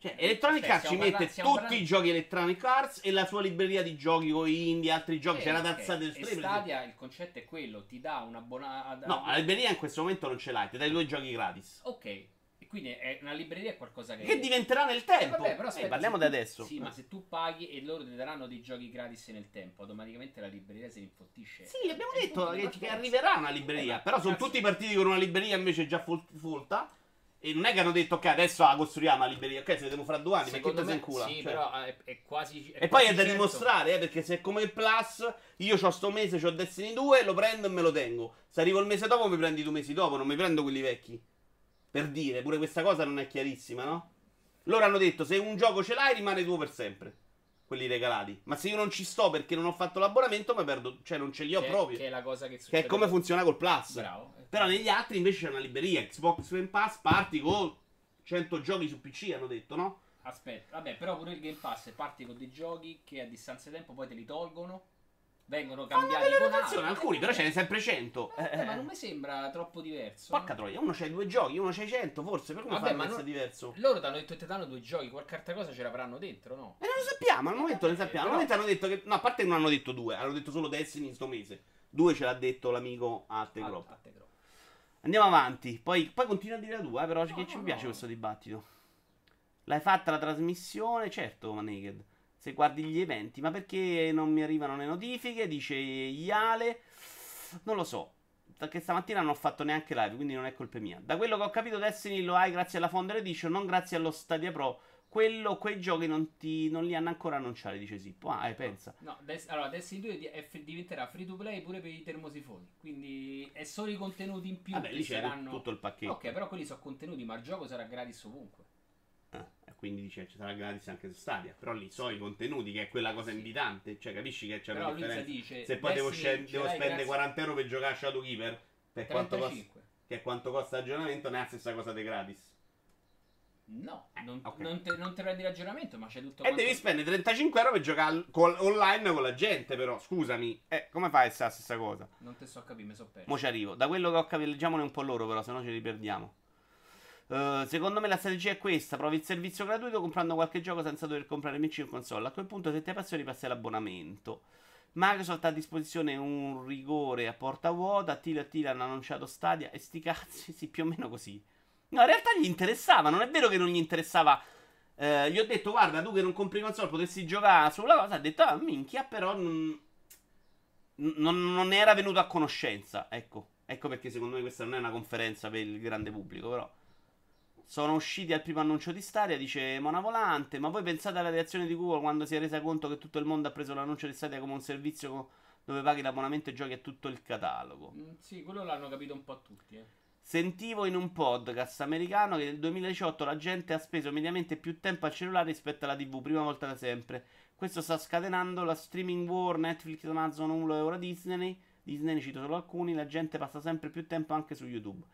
Cioè, Electronic Arts ci mette parla- stiamo tutti parlando- i giochi Electronic Arts e la sua libreria di giochi con indie, altri giochi. Eh, C'è la ok. tazzata del. Stadia il concetto è quello, ti dà un abbonato... No, la libreria in questo momento non ce l'hai, ti dai due giochi gratis. Ok, e quindi è una libreria è qualcosa che... Che diventerà nel Eh, tempo. vabbè, però Eh, aspetta, parliamo se di tu- adesso. Sì, ma se tu paghi e loro ti daranno dei giochi gratis nel tempo, automaticamente la libreria si infottisce. Sì, abbiamo detto che, che arriverà una libreria. Eh, però sono tutti partiti con una libreria invece già fol- folta. E non è che hanno detto, ok, adesso la costruiamo la libreria. Ok, se vedremo fra due anni, perché Secondo te me sì, Cioè. però è, è quasi... E poi è quasi da certo- dimostrare, eh, perché se è come il Plus, io ho sto mese, ho Destiny 2, lo prendo e me lo tengo. Se arrivo il mese dopo, mi prendi due mesi dopo, non mi prendo quelli vecchi. Per dire, pure questa cosa non è chiarissima, no? Loro hanno detto, se un gioco ce l'hai, rimane tuo per sempre. Quelli regalati. Ma se io non ci sto perché non ho fatto l'abbonamento, mi perdo, cioè non ce li ho che, proprio. Che è la cosa che Che succede. è come funziona col Plus. Bravo. Però negli altri invece c'è una libreria. Xbox Game Pass, parti con 100 giochi su PC, hanno detto, no? Aspetta, vabbè, però pure il Game Pass parti con dei giochi che a distanza di tempo poi te li tolgono. Vengono cambiati con altri. alcuni, però ce ne sempre 100. Eh, Eh, ma eh. non mi sembra troppo diverso. Porca troia, uno c'ha due giochi, uno c'ha 100, forse, per come Vabbè, ma non- diverso? Loro ti hanno detto che ti danno due giochi, qualche altra cosa ce l'avranno dentro, no? E non lo sappiamo, al momento ne sappiamo. Al momento hanno detto che. No, a parte che non hanno detto due, hanno detto solo Destiny in sto mese. Due ce l'ha detto l'amico a Te Crop. a te, Crop. Andiamo avanti. Poi, poi continua a dire la tua, eh, però che No, ci no, piace questo dibattito. L'hai fatta la trasmissione? Certo, Naked. Se guardi gli eventi, ma perché non mi arrivano le notifiche? Dice Iale. Non lo so. Perché stamattina non ho fatto neanche live, quindi non è colpa mia. Da quello che ho capito, Destiny lo hai grazie alla Founder Edition, non grazie allo Stadia Pro. Quello, quei giochi non, ti, non li hanno ancora annunciati, dice Sippo. Ah, eh, pensa. No, Des- allora Destiny 2 di- è f- diventerà free to play pure per i termosifoni. Quindi è solo i contenuti in più Vabbè, che lì c'è saranno. tutto il pacchetto. Ok, però quelli sono contenuti, ma il gioco sarà gratis ovunque. Eh, quindi dice ci sarà gratis anche su Stadia. Però lì so i contenuti, che è quella cosa invitante. Cioè, capisci che c'è Però una differenza. dice Se poi devo, ce devo spendere grazie- 40 euro per giocare a Shadowkeeper, per quanto costa, 35. che è quanto costa l'aggiornamento, non è la stessa cosa di gratis. No, non, ok. non te, non te prendi l'aggiornamento, ma c'è tutto E quanto- devi spendere 35 euro per giocare col- online con la gente, però. Scusami. Eh, come fai a essere la stessa cosa? Non te so capire, mi so perso. Mo ci arrivo. Da quello che ho capito, leggiamone un po' loro, però, se no ci riperdiamo. Eh, secondo me la strategia è questa: provi il servizio gratuito comprando qualche gioco senza dover comprare PC o console. A quel punto, se ti appassioni, passi all'abbonamento. Microsoft ha a disposizione un rigore a porta vuota. Attila e Attila hanno annunciato Stadia. E sti cazzi, sì, più o meno così. No, in realtà gli interessava. Non è vero che non gli interessava. Eh, gli ho detto, guarda, tu che non compri console potessi giocare sulla cosa. Ha detto, ah, minchia, però non, non, non era venuto a conoscenza. Ecco, ecco perché secondo me questa non è una conferenza per il grande pubblico, però. Sono usciti al primo annuncio di Stadia, dice Mona Volante, ma voi pensate alla reazione di Google quando si è resa conto che tutto il mondo ha preso l'annuncio di Stadia come un servizio dove paghi l'abbonamento e giochi a tutto il catalogo? Mm, sì, quello l'hanno capito un po' tutti, eh. Sentivo in un podcast americano che nel 2018 la gente ha speso mediamente più tempo al cellulare rispetto alla TV, prima volta da sempre. Questo sta scatenando la streaming war, Netflix, Amazon, Hulu e ora Disney. Disney ne cito solo alcuni, la gente passa sempre più tempo anche su YouTube.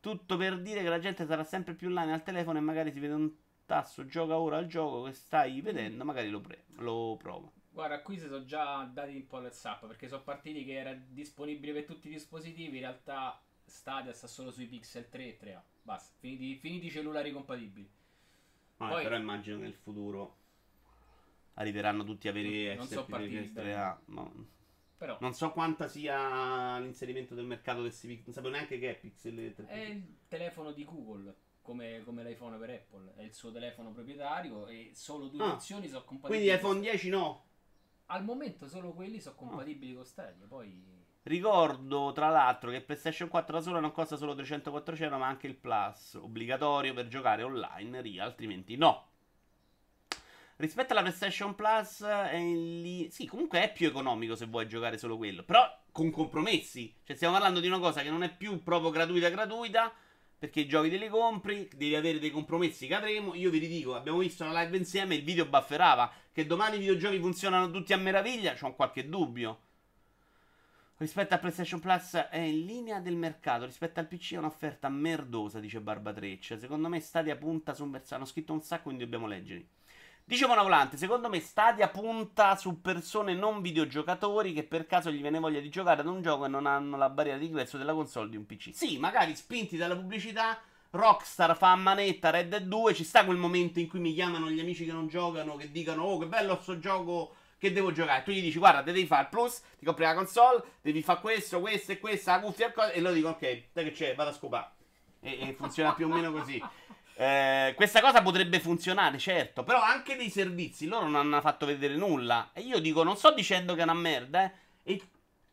Tutto per dire che la gente sarà sempre più online al telefono e magari si vede un tasto, gioca ora al gioco che stai vedendo, magari lo, pre- lo prova. Guarda, qui si sono già dati un po' up perché sono partiti che era disponibile per tutti i dispositivi. In realtà Stadia sta solo sui Pixel 3 e 3A. Basta, finiti, finiti i cellulari compatibili. Vabbè, Poi- però immagino che nel futuro arriveranno tutti a avere Non SPP so partiti bene. 3A. no. Però Non so quanta sia l'inserimento del mercato del Civic. Non sapevo neanche che è Pixel 3. è il telefono di Google. Come, come l'iPhone per Apple, è il suo telefono proprietario e solo due Ah, opzioni sono compatibili. Quindi iPhone 10 no. Al momento solo quelli sono compatibili con Stadia. Poi Ricordo tra l'altro che PlayStation 4 da sola non costa solo 300-400 ma anche il Plus, obbligatorio per giocare online, RIA, altrimenti no. Rispetto alla PlayStation Plus, è lì... sì, comunque è più economico se vuoi giocare solo quello, però con compromessi. Cioè stiamo parlando di una cosa che non è più proprio gratuita gratuita, perché i giochi te li compri, devi avere dei compromessi che avremo. Io vi ridico, abbiamo visto la live insieme, il video bufferava, che domani i videogiochi funzionano tutti a meraviglia, c'ho qualche dubbio. Rispetto a PlayStation Plus è in linea del mercato, rispetto al PC è un'offerta merdosa, dice Barbatreccia. Secondo me Stadia punta su un verso... Hanno scritto un sacco, quindi dobbiamo leggerli. Dice Monavolante, secondo me Stadia punta su persone non videogiocatori che per caso gli viene voglia di giocare ad un gioco e non hanno la barriera di ingresso della console di un PC. Sì, magari spinti dalla pubblicità, Rockstar fa a manetta Red Dead 2, ci sta quel momento in cui mi chiamano gli amici che non giocano, che dicono "Oh, che bello sto gioco che devo giocare". Tu gli dici "Guarda, devi fare il plus, ti compri la console, devi fare questo, questo e questa, la cuffia e cosa", e loro dicono "Ok, te che c'è, vado a scopare". E, e funziona più o meno così. Eh, questa cosa potrebbe funzionare, certo, però anche dei servizi loro non hanno fatto vedere nulla. E io dico, non sto dicendo che è una merda, eh, e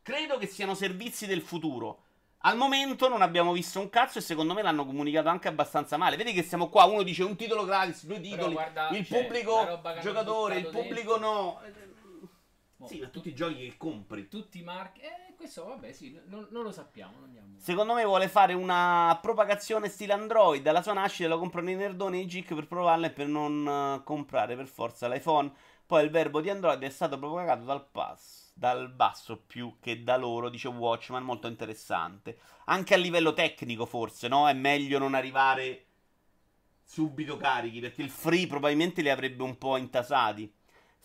credo che siano servizi del futuro. Al momento non abbiamo visto un cazzo e secondo me l'hanno comunicato anche abbastanza male. Vedi che siamo qua, uno dice un titolo gratis, due titoli, guarda, il cioè, pubblico giocatore, il pubblico dentro. no. boh, Sì, ma tu- tutti i giochi che compri. tutti i marchi. Eh, questo vabbè, sì, non, non lo sappiamo. Non. Secondo me vuole fare una propagazione stile Android. Alla sua nascita lo comprano i nerdoni e i geek per provarla e per non eh, comprare per forza l'iPhone. Poi il verbo di Android è stato propagato dal pass, dal basso più che da loro, dice Watchman, molto interessante. Anche a livello tecnico forse, no? È meglio non arrivare subito carichi, perché il free probabilmente li avrebbe un po' intasati.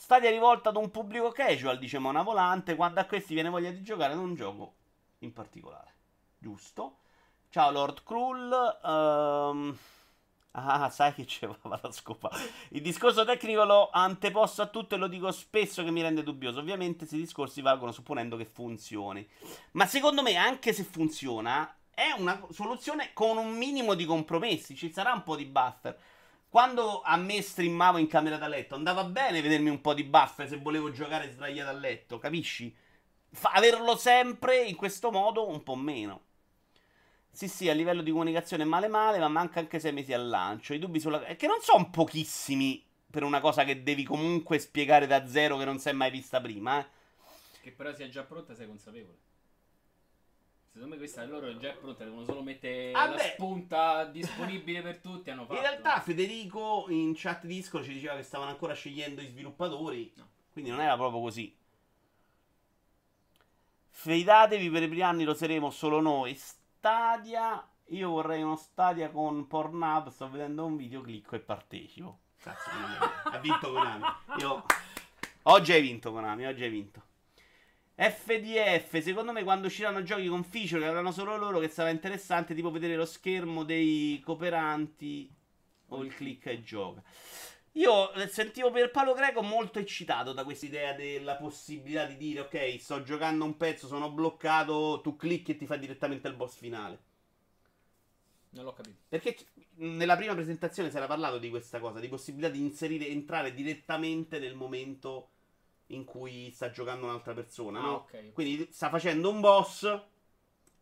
Stadia rivolta ad un pubblico casual, dice Mona Volante, quando a questi viene voglia di giocare ad un gioco in particolare. Giusto. Ciao Lord Krull. ehm, Ah, sai che c'è la scopa. Il discorso tecnico lo anteposto a tutto e lo dico spesso che mi rende dubbioso. Ovviamente questi discorsi valgono supponendo che funzioni. Ma secondo me, anche se funziona, è una soluzione con un minimo di compromessi. Ci sarà un po' di buffer. Quando a me streamavo in camera da letto, andava bene vedermi un po' di buffer se volevo giocare sdraiato a letto, capisci? Fa- averlo sempre in questo modo un po' meno. Sì, sì, a livello di comunicazione male male, ma manca anche sei mesi al lancio. I dubbi sulla... È che non sono pochissimi per una cosa che devi comunque spiegare da zero che non è mai vista prima, eh. Che però sia già pronta, sei consapevole. Secondo me questa loro è già pronta, devono solo mettere la Vabbè. spunta disponibile per tutti. Hanno fatto. In realtà Federico in chat Discord ci diceva che stavano ancora scegliendo i sviluppatori, No. quindi non era proprio così. Fidatevi, per i primi anni lo saremo solo noi. Stadia, io vorrei uno Stadia con Pornhub, sto vedendo un video, clicco e partecipo. Cazzo, ha vinto Konami. Io... Oggi hai vinto Konami, oggi hai vinto. FDF, secondo me quando usciranno giochi con feature che avranno solo loro che sarà interessante tipo vedere lo schermo dei cooperanti o il click e gioca. Io eh, sentivo per Paolo Greco molto eccitato da questa idea della possibilità di dire ok, sto giocando un pezzo, sono bloccato, tu clicchi e ti fa direttamente il boss finale. Non l'ho capito. Perché nella prima presentazione si era parlato di questa cosa, di possibilità di inserire, entrare direttamente nel momento in cui sta giocando un'altra persona, Ah, no? ok. Quindi sta facendo un boss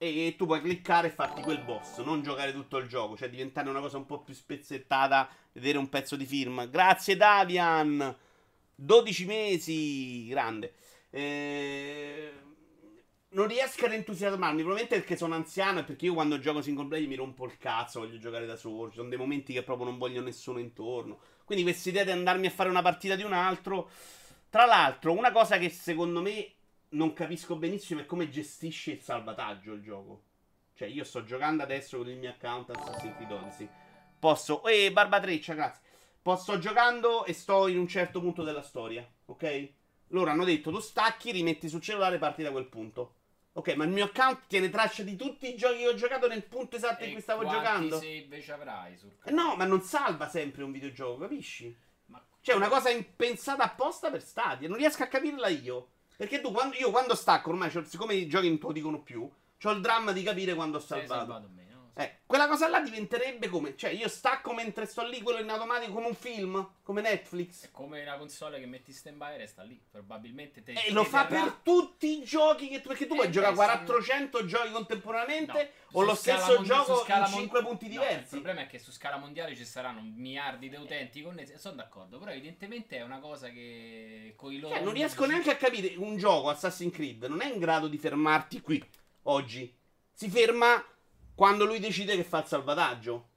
e tu puoi cliccare e farti quel boss, non giocare tutto il gioco, cioè diventare una cosa un po' più spezzettata, vedere un pezzo di film. Grazie Davian! 12 mesi, grande. Eh, non riesco ad entusiasmarmi, probabilmente perché sono anziano e perché io quando gioco single player mi rompo il cazzo, voglio giocare da solo, ci sono dei momenti che proprio non voglio nessuno intorno. Quindi questa idea di andarmi a fare una partita di un altro... Tra l'altro, una cosa che secondo me non capisco benissimo è come gestisce il salvataggio il gioco. Cioè, io sto giocando adesso con il mio account Assassin's Creed Odyssey. Posso... Eh, Barbatreccia, grazie. Posso sto giocando e sto in un certo punto della storia, ok? Loro hanno detto, tu stacchi, rimetti sul cellulare e parti da quel punto. Ok, ma il mio account tiene traccia di tutti i giochi che ho giocato nel punto esatto in E cui stavo giocando. save ci avrai sul Eh, No, ma non salva sempre un videogioco, capisci? Cioè, una cosa in- pensata apposta per Stadia. Non riesco a capirla io. Perché tu, quando, io quando stacco, ormai, c'ho- siccome i giochi non te lo dicono più, ho il dramma di capire quando ho salvato. salvato me? Eh, quella cosa là diventerebbe come. Cioè, io stacco mentre sto lì, quello in automatico, come un film, come Netflix. È come una console che metti stand by e resta lì. Probabilmente te E lo fa terrà- per tutti i giochi che tu. Perché tu Eh, puoi giocare stanno- 400 giochi contemporaneamente No, o lo stesso su gioco in mon- 5 punti No, diversi. il problema è che su scala mondiale ci saranno miliardi di utenti connessi. Sono d'accordo, però evidentemente è una cosa che con i loro. Cioè, non riesco neanche a capire. Un gioco Assassin's Creed non è in grado di fermarti qui oggi. Si ferma quando lui decide che fa il salvataggio.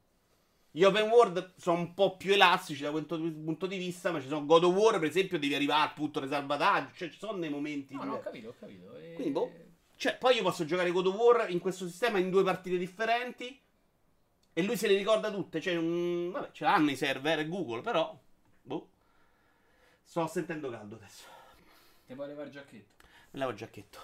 Gli open world sono un po' più elastici da questo punto di vista, ma ci sono God of War, per esempio, devi arrivare al punto del salvataggio. Cioè, ci sono dei momenti. No, no, ho capito, ho capito. E- Quindi, boh. Cioè, poi io posso giocare God of War in questo sistema in due partite differenti. E lui se le ricorda tutte. Cioè, un... vabbè, ce l'hanno i server Google, però. Boh. Sto sentendo caldo adesso. Ti puoi levare il giacchetto. Me lavo il giacchetto.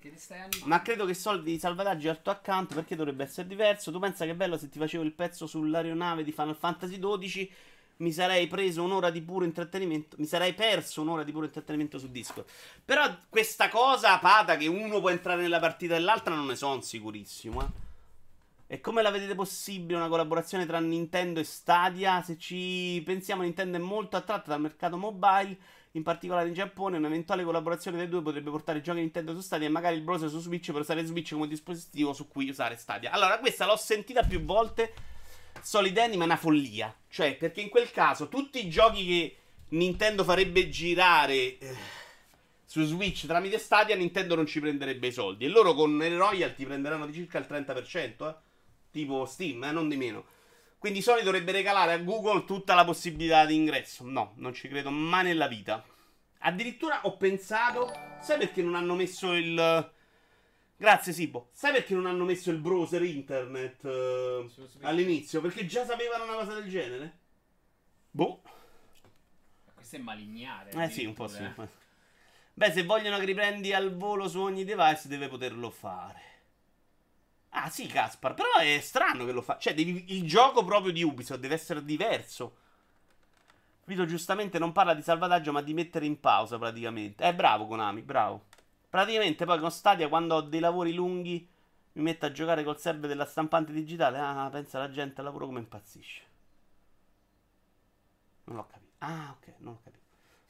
Che ti stai animando? Ma credo che soldi di salvataggio al tuo account perché dovrebbe essere diverso. Tu pensa che bello se ti facevo il pezzo sull'aeronave di Final Fantasy XII? Mi sarei preso un'ora di puro intrattenimento. Mi sarei perso un'ora di puro intrattenimento su Discord. Però questa cosa, Pata, che uno può entrare nella partita dell'altra, non ne sono sicurissimo. Eh. E come la vedete possibile una collaborazione tra Nintendo e Stadia? Se ci pensiamo, Nintendo è molto attratta dal mercato mobile, in particolare in Giappone. Un'eventuale collaborazione dei due potrebbe portare giochi Nintendo su Stadia e magari il browser su Switch per usare Switch come dispositivo su cui usare Stadia. Allora, questa l'ho sentita più volte. Solid Anima è una follia. Cioè, perché in quel caso tutti i giochi che Nintendo farebbe girare. eh, su Switch tramite Stadia Nintendo non ci prenderebbe i soldi e loro con le royalty prenderanno di circa il 30%, eh? tipo Steam, eh? non di meno. Quindi Sony dovrebbe regalare a Google tutta la possibilità di ingresso. No, non ci credo mai nella vita. Addirittura ho pensato, sai perché non hanno messo il Grazie Sibo. Sai perché non hanno messo il browser internet eh, all'inizio? Perché già sapevano una cosa del genere? Boh. Questo è malignare. Eh sì, un po' sì. eh. Beh, se vogliono che riprendi al volo su ogni device, deve poterlo fare. Ah, sì, Caspar, però è strano che lo fa. Cioè, devi- il gioco proprio di Ubisoft deve essere diverso. Vito giustamente non parla di salvataggio, ma di mettere in pausa praticamente. Eh, bravo Konami, bravo. Praticamente poi con Stadia, quando ho dei lavori lunghi, mi metto a giocare col server della stampante digitale. Ah, pensa la gente al lavoro come impazzisce. Non l'ho capito. Ah, ok, non l'ho capito.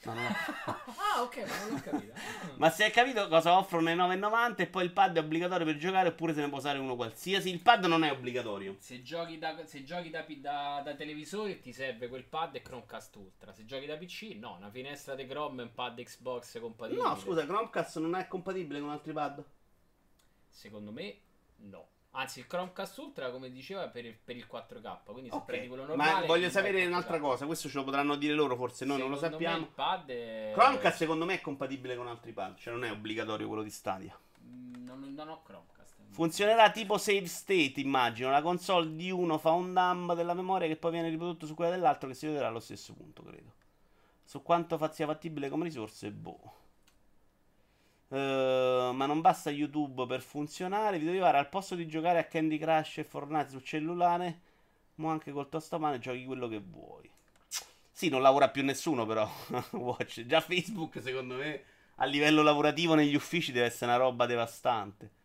No, l'ho Ah, ok, ma non l'ho capito. Ma se hai capito cosa offrono i 9,90 e poi il pad è obbligatorio per giocare oppure se ne può usare uno qualsiasi? Il pad non è obbligatorio. Se giochi, da, se giochi da, da- da televisore ti serve quel pad e Chromecast Ultra. Se giochi da PC, no, una finestra di Chrome e un pad Xbox compatibile. No, scusa, Chromecast non è compatibile con altri pad? Secondo me, no. Anzi, il Chromecast Ultra, come diceva, per il, per il 4K. Quindi se Ok, prendi quello normale. Ma voglio sapere un'altra 4K. cosa, questo ce lo potranno dire loro forse, noi non lo Secondo sappiamo. il pad è... Chromecast secondo me è compatibile con altri pad, cioè non è obbligatorio quello di Stadia. Mm, Non, non ho Chromecast. Funzionerà tipo save state, immagino. La console di uno fa un dump della memoria che poi viene riprodotto su quella dell'altro che si vedrà allo stesso punto, credo. Su quanto sia fattibile come risorse, boh. Eh, ma non basta YouTube per funzionare. Vi devo arrivare al posto di giocare a Candy Crush e Fortnite sul cellulare. Mo anche col tostamane giochi quello che vuoi. Sì, non lavora più nessuno, però. Watch. Già Facebook, secondo me, a livello lavorativo negli uffici deve essere una roba devastante.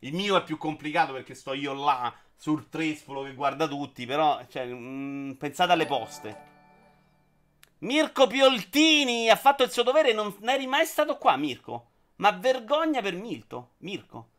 Il mio è più complicato perché sto io là sul trespolo che guarda tutti, però cioè, mm, pensate alle poste. Mirko Pioltini ha fatto il suo dovere, non eri mai stato qua, Mirko. Ma vergogna per Milto, Mirko.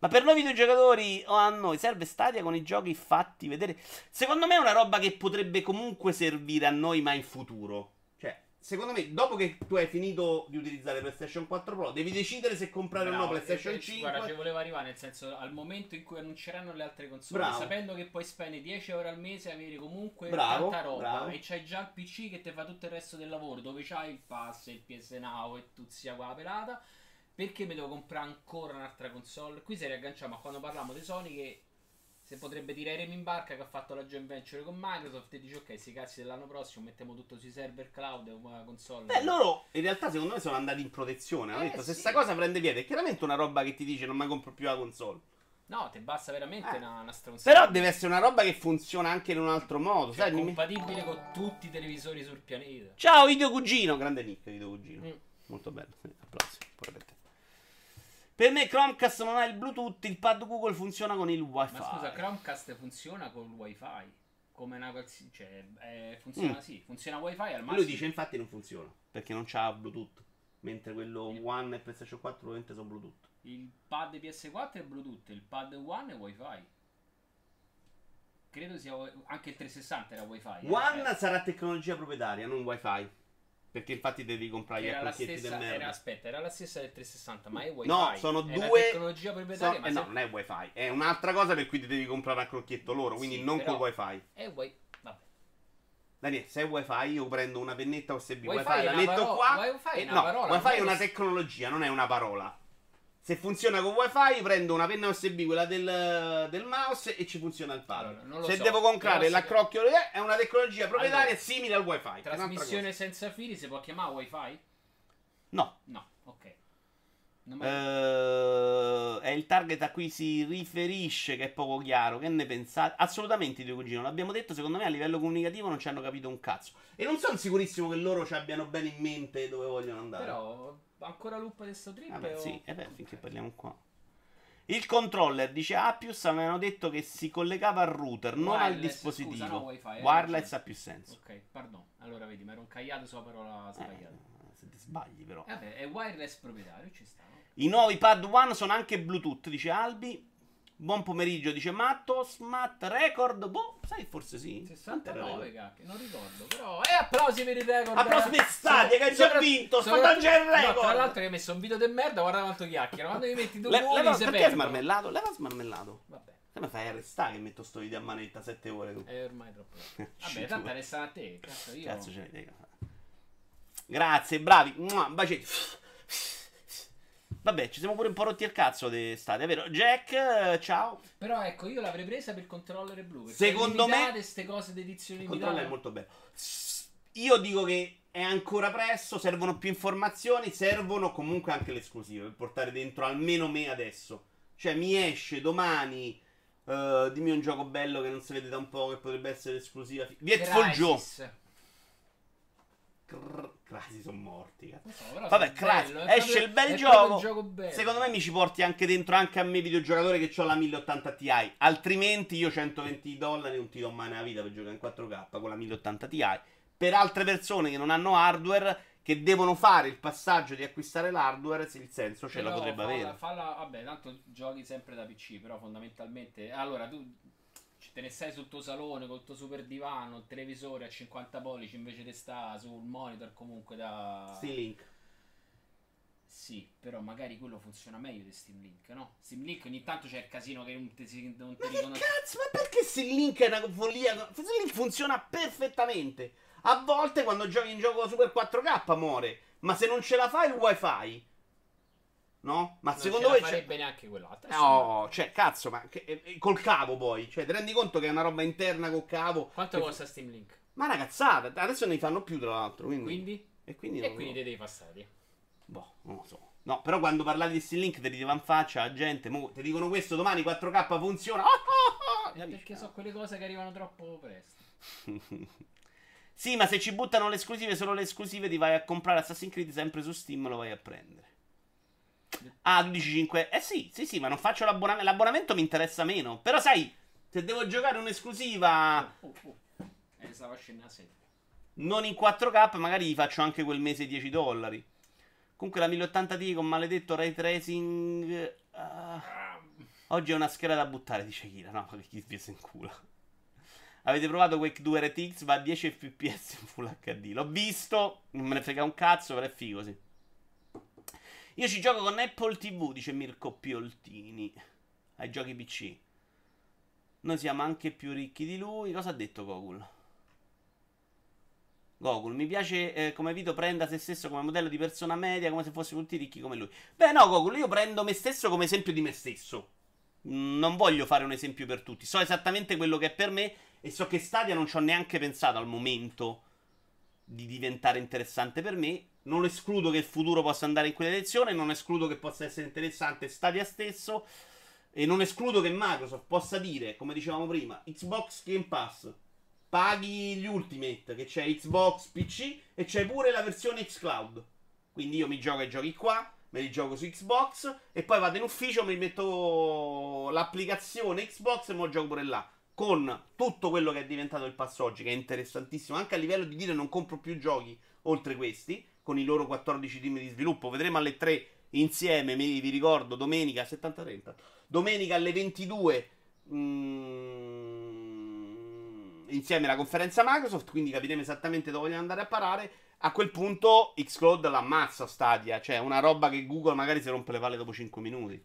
Ma per noi videogiocatori o a noi serve Stadia con i giochi fatti vedere. Secondo me è una roba che potrebbe comunque servire a noi, ma in futuro. Cioè, secondo me, dopo che tu hai finito di utilizzare PlayStation 4 Pro, devi decidere se comprare o no PlayStation e- e- 5. Guarda, ci volevo arrivare nel senso al momento in cui annunceranno le altre console, Bravo. sapendo che puoi spendere 10 euro al mese e avere comunque Bravo, tanta roba bravo. e c'hai già il PC che ti fa tutto il resto del lavoro, dove c'hai il pass, il PS Now e tu sia qua la pelata. Perché mi devo comprare ancora un'altra console? Qui si riagganciamo a quando parliamo di Sony che se potrebbe dire Remy in barca che ha fatto la joint venture con Microsoft e dice ok, sti cazzi dell'anno prossimo mettiamo tutto sui server cloud e una console. Beh, loro in realtà secondo me sono andati in protezione. Hanno Eh, detto se sì. sta cosa prende piede, è chiaramente una roba che ti dice non mi compro più la console. No, ti basta veramente Eh. una, una stronzata. Però deve essere una roba che funziona anche in un altro modo. Cioè, sai, mi- compatibile con tutti i televisori sul pianeta. Ciao, Idio Cugino. Grande Nick, Idio Cugino. Mm. Molto bello. Applausi. Pure per te. Per me Chromecast non ha il Bluetooth, il pad Google funziona con il Wi-Fi. Ma scusa, Chromecast funziona col wifi. Come una. Cioè, eh, funziona Mm. sì, funziona wifi al massimo. Lui dice infatti non funziona, perché non c'ha Bluetooth. Mentre quello One e PlayStation 4 probabilmente sono Bluetooth. Il pad PS4 è Bluetooth, il pad One è wifi. Credo sia. Anche il 360 era wifi. eh. One Eh, sarà tecnologia proprietaria, non Wi-Fi. Perché infatti devi comprare gli era accrocchietti stessa. del Era, merda. aspetta, era la stessa del 360, ma è wifi. No, sono È due. tecnologia proprietaria, so- ma eh, se- no, non è wifi. È un'altra cosa per cui ti devi comprare un crocchietto loro. Quindi Sì, non col wifi. È wifi. Vabbè. Daniele, se è wifi, io prendo una pennetta USB. Wifi Wifi, la metto paro- qua. wifi è e- una no, parola, wifi è una tecnologia, non è una parola. Se funziona con wifi, prendo una penna USB, quella del, del mouse, e ci funziona il pad. Allora, se so, devo comprare se- l'accrocchio, è una tecnologia proprietaria Allora, simile al wifi. Trasmissione senza fili si può chiamare wifi? No. No, ok. Eh, è il target a cui si riferisce che è poco chiaro. Che ne pensate? Assolutamente, Dio Cugino. L'abbiamo detto, secondo me a livello comunicativo non ci hanno capito un cazzo. E non sono sicurissimo che loro ci abbiano bene in mente dove vogliono andare. Però ancora loop di sto trip Vabbè, o- sì, e beh, finché parliamo qua. Il controller dice Appius avevano detto che si collegava al router, non al Wireless, dispositivo. scusa, no, wifi, hai Wireless ragione. ha più senso. Ok, pardon. Allora vedi, mi ero incagliato sulla parola Eh, sbagliata. se ti sbagli però. Eh, vabbè, è wireless proprietario, ci sta. I nuovi pad One sono anche Bluetooth, dice Albi. Buon pomeriggio, dice Matto. Smat record. Boh, sai, forse sì. Quanto era 69, record? cacchio, non ricordo. Però, eh, applausi per il record. Applausi per Stadia, che hai già vinto, sto facendo il No, record. tra l'altro che hai messo un video del merda, guarda quanto chiacchiera. Quando mi metti due Le- voli, leva- perché smarmellato? Leva smarmellato. Vabbè, Come fai a arrestare che metto sto video a manetta 7 ore tu? è ormai troppo. Vabbè, tanto resta a te. Cazzo, io... Cazzo ce ne frega. Grazie, bravi. Mua, bacetti. Vabbè, ci siamo pure un po' rotti il cazzo di state, è vero? Jack, eh, ciao. Però ecco, io l'avrei presa per controller blu. Secondo me- queste cose di edizione limitata. controllo è molto bello. Io dico che è ancora presto, servono più informazioni, servono comunque anche le esclusive per portare dentro almeno me adesso. Cioè, mi esce domani. eh, dimmi un gioco bello che non si vede da un po' che potrebbe essere esclusiva. Vietful Joe. Crrr, Crasi sono morti. cazzo. So, Vabbè, Crysis. bello, Esce proprio- il bel gioco. gioco bello. Secondo me mi ci porti anche dentro anche a me videogiocatore che ho la 1080 Ti. Altrimenti io 120 dollari non ti do mai nella vita per giocare in 4K con la 1080 Ti. Per altre persone che non hanno hardware che devono fare il passaggio di acquistare l'hardware, il senso ce la Però potrebbe falla- avere. falla- vabbè, tanto giochi sempre da PC, però fondamentalmente... Allora, tu te ne stai sul tuo salone col tuo super divano, il televisore a 50 pollici invece di sta sul monitor comunque da... Steam Link. Sì, però magari quello funziona meglio di Steam Link, no? Steam Link ogni tanto c'è il casino che non ti, non ti Ma che cazzo, ma perché Steam Link è una follia? Steam Link funziona perfettamente. A volte quando giochi in gioco Super 4K muore, ma se non ce la fai il wifi, no? Ma Non secondo voi c'è... farebbe neanche quell'altro. No, cioè, cazzo, ma che- eh, col cavo poi. Cioè, ti rendi conto che è una roba interna col cavo? Quanto Che- costa Steam Link? Ma una cazzata. Adesso ne fanno più, tra l'altro. Quindi. Quindi? E quindi, E non- quindi te devi passare. Boh, non lo so. No, però quando parlavi di Steam Link ti rideva in faccia la gente. Mo, ti dicono questo domani 4K funziona. Ah, ah, ah. Eh, perché so quelle cose che arrivano troppo presto. Sì, ma se ci buttano le esclusive, solo le esclusive, ti vai a comprare Assassin's Creed sempre su Steam, lo vai a prendere. Ah, tu dici 5. Eh sì, sì, sì, ma non faccio l'abbonamento. L'abbonamento mi interessa meno. Però sai, se devo giocare un'esclusiva Oh, oh. Eh, stava scendendo a 7. non in 4K, magari gli faccio anche quel mese 10 dollari. Comunque la 1080 Ti con maledetto ray tracing. ah, oggi è una scheda da buttare, dice Kira. No, ma che chi si in culo. Avete provato Quake 2 RTX? Va a 10 fps in Full HD. L'ho visto, non me ne frega un cazzo, però è figo, sì. Io ci gioco con Apple TV, dice Mirko Pioltini. Ai giochi PC. Noi siamo anche più ricchi di lui. Cosa ha detto Gogul? Gogul, mi piace eh, come Vito prenda se stesso come modello di persona media, come se fossimo tutti ricchi come lui. Beh, no, Gogul, io prendo me stesso come esempio di me stesso. Mm, Non voglio fare un esempio per tutti. So esattamente quello che è per me e so che Stadia non ci ho neanche pensato al momento di diventare interessante per me. Non escludo che il futuro possa andare in quella direzione, non escludo che possa essere interessante Stadia stesso e non escludo che Microsoft possa dire, come dicevamo prima, Xbox Game Pass, paghi gli Ultimate, che c'è Xbox PC e c'è pure la versione xCloud. Quindi io mi gioco i giochi qua, me li gioco su Xbox e poi vado in ufficio, mi metto l'applicazione Xbox e me lo gioco pure là. Con tutto quello che è diventato il pass oggi, che è interessantissimo, anche a livello di dire non compro più giochi oltre questi, con i loro 14 team di sviluppo. Vedremo alle 3 insieme, vi ricordo, domenica 70-30. Domenica alle 22 mm, insieme alla conferenza Microsoft, quindi capiremo esattamente dove vogliono andare a parare. A quel punto Xcloud l'ammazza Stadia, cioè una roba che Google magari si rompe le palle dopo 5 minuti.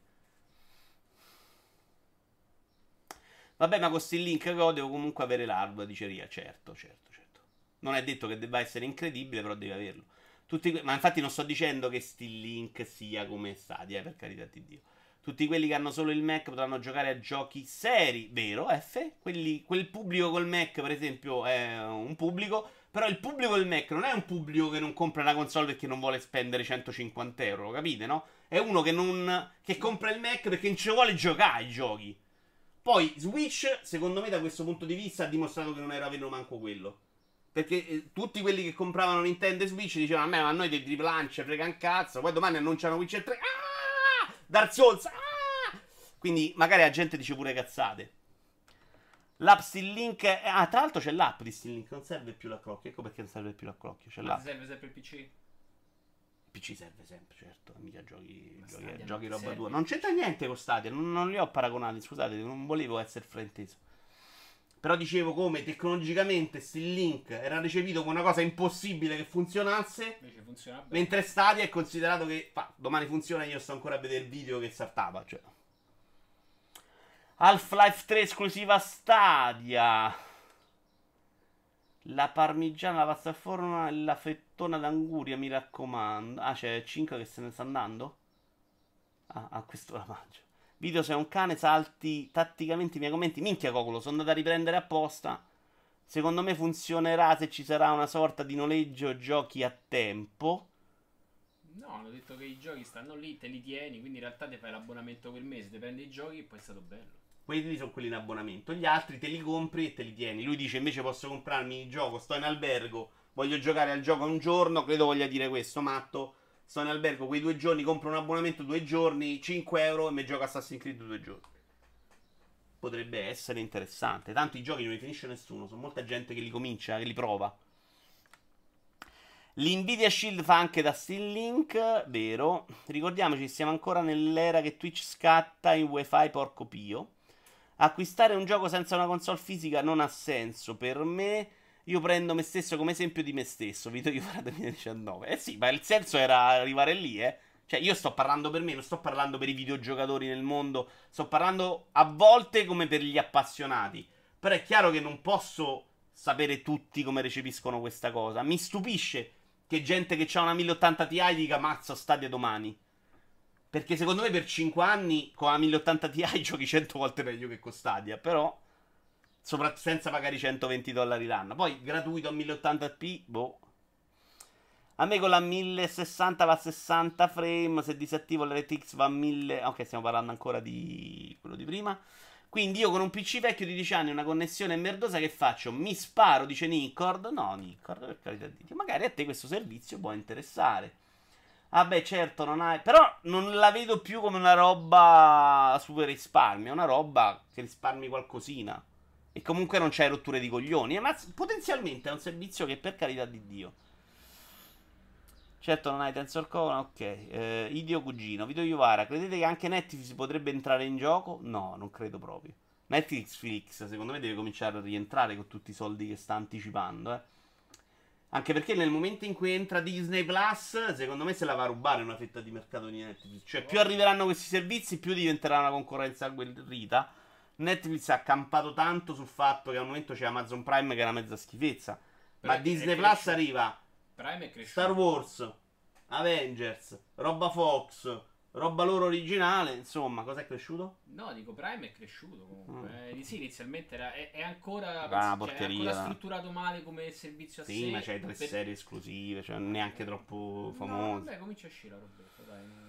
Vabbè, ma con sti link che ho devo comunque avere l'hardware, dice Ria. Certo, certo, certo. Non è detto che debba essere incredibile, però devi averlo. Tutti ma infatti non sto dicendo che sti link sia come Stadia, eh, per carità di Dio. Tutti quelli che hanno solo il Mac potranno giocare a giochi seri, vero? F? Quelli- quel pubblico col Mac, per esempio, è un pubblico. Però il pubblico del Mac non è un pubblico che non compra una console perché non vuole spendere 150 euro, lo capite, no? È uno che non. che compra il Mac perché non ci vuole giocare ai giochi. Poi Switch, secondo me, da questo punto di vista, ha dimostrato che non era vero manco quello. Perché eh, tutti quelli che compravano Nintendo Switch dicevano a me, ma noi dei triplance frega un cazzo. Poi domani annunciano Witcher 3. Ah! Dark Souls. Ah! Quindi magari la gente dice pure cazzate. L'app Steam Link. Ah, tra l'altro c'è l'app di Steam Link. Non serve più la clocchia. Ecco perché non serve più la clocchia. C'è Ma l'app. serve sempre il PC? PC serve sempre, certo. Mica giochi, giochi, giochi roba serve. tua. Non c'entra niente con Stadia. Non, non li ho paragonati. Scusate, non volevo essere frainteso. Però dicevo come tecnologicamente Steam Link era recepito come una cosa impossibile che funzionasse. Invece funziona. Mentre Stadia è considerato che fa, domani funziona. Io sto ancora a vedere il video che saltava. Cioè. Half-Life 3 esclusiva Stadia. La parmigiana, la pasta al forno e la fettona d'anguria, mi raccomando. Ah, c'è 5 che se ne sta andando? Ah, ah, questo la mangio. Video sei un cane, salti tatticamente i miei commenti. Minchia Cocolo, sono andato a riprendere apposta. Secondo me funzionerà se ci sarà una sorta di noleggio giochi a tempo. No, hanno detto che i giochi stanno lì, te li tieni, quindi in realtà ti fai l'abbonamento quel mese, ti prendi i giochi e poi è stato bello. Quelli sono quelli in abbonamento. Gli altri te li compri e te li tieni. Lui dice invece posso comprarmi il gioco, sto in albergo, voglio giocare al gioco un giorno, credo voglia dire questo, matto. Sto in albergo quei due giorni, compro un abbonamento due giorni, 5 euro e mi gioco Assassin's Creed due giorni. Potrebbe essere interessante. Tanto i giochi non li finisce nessuno, sono molta gente che li comincia, che li prova. L'Nvidia Shield fa anche da Steam Link, vero? Ricordiamoci, siamo ancora nell'era che Twitch scatta in wifi porco pio. Acquistare un gioco senza una console fisica non ha senso per me. Io prendo me stesso come esempio di me stesso. Video io farà 2019. Eh sì, ma il senso era arrivare lì, eh. Cioè, io sto parlando per me, non sto parlando per i videogiocatori nel mondo. Sto parlando a volte come per gli appassionati. Però è chiaro che non posso sapere tutti come recepiscono questa cosa. Mi stupisce che gente che ha una 1080 Ti dica mazzo Stadia domani. Perché secondo me per 5 anni con la 1080 Ti giochi 100 volte meglio che con Stadia. Però sopra- senza pagare i 120 dollari l'anno. Poi gratuito a 1080p, boh. A me con la 1060 va a 60 frame, se disattivo l'RTX va a 1000... Ok, stiamo parlando ancora di quello di prima. Quindi io con un PC vecchio di 10 anni, una connessione merdosa, che faccio? Mi sparo, dice Nicord. No, Nicord, per carità di Dio. Magari a te questo servizio può interessare. Vabbè, certo, non hai... Però non la vedo più come una roba super risparmio. È una roba che risparmi qualcosina. E comunque non c'hai rotture di coglioni. Ma potenzialmente è un servizio che per carità di Dio. Certo non hai Tensor Core, ok. Eh, Idio Cugino, Vito Iovara, credete che anche Netflix potrebbe entrare in gioco? No, non credo proprio. Netflix Felix, secondo me deve cominciare a rientrare con tutti i soldi che sta anticipando, eh. Anche perché nel momento in cui entra Disney Plus, secondo me se la va a rubare una fetta di mercato di Netflix. Cioè, più arriveranno questi servizi, più diventerà una concorrenza agguerrita. Netflix ha campato tanto sul fatto che al momento c'è Amazon Prime che è una mezza schifezza. Però Ma Disney Plus arriva Prime è cresciuto. Star Wars, Avengers, roba Fox, roba loro originale, insomma, cosa è cresciuto? No, dico Prime è cresciuto comunque. Mm. Eh, sì, inizialmente era, è, è ancora, Ah, cioè, è ancora strutturato male come servizio a sé. Sì, ma c'hai tre per- serie esclusive, cioè neanche troppo No, famose. vabbè, comincia a uscire la robetta, dai.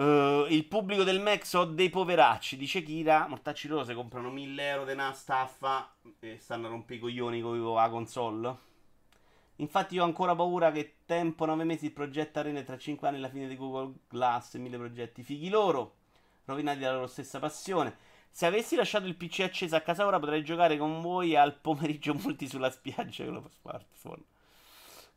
Eh, il pubblico del Mac so dei poveracci, dice Kira. Mortacci loro se comprano 1000 euro di una staffa e stanno a rompere i coglioni con la console. Infatti io ho ancora paura che tempo 9 mesi il progetto Arena tra 5 anni la fine di Google Glass e 1000 progetti fighi loro, rovinati dalla loro stessa passione. Se avessi lasciato il PC acceso a casa ora potrei giocare con voi al pomeriggio multi sulla spiaggia con lo smartphone.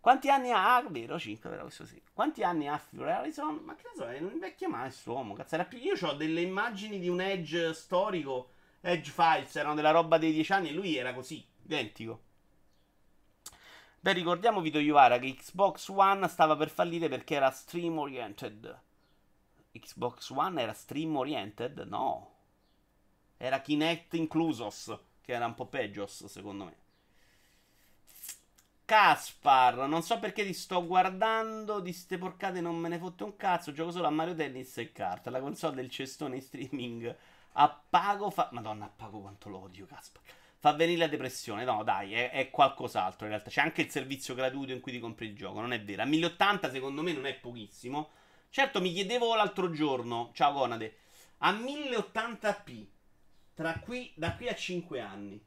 Quanti anni ha? Ah, vero, 5, vero, questo sì. Quanti anni ha Phil? Ma che ne so, non invecchia mai questo uomo. Cazzo, era più... Io ho delle immagini di un Edge storico. Edge Files erano della roba dei 10 anni e lui era così, identico. Beh, ricordiamo Vito Iovara che Xbox One stava per fallire perché era stream oriented. Xbox One era stream oriented? No. Era Kinect inclusos, che era un po' peggio, secondo me. Caspar, non so perché ti sto guardando, di ste porcate non me ne fotte un cazzo, gioco solo a Mario Tennis e carta, la console del cestone in streaming a pago fa... Madonna, a pago quanto lo odio, Caspar. Fa venire la depressione, no dai, è, è qualcos'altro in realtà, c'è anche il servizio gratuito in cui ti compri il gioco, non è vero, a 1080 secondo me non è pochissimo. Certo, mi chiedevo l'altro giorno, ciao Conade, a 1080p, tra qui, da qui a 5 anni,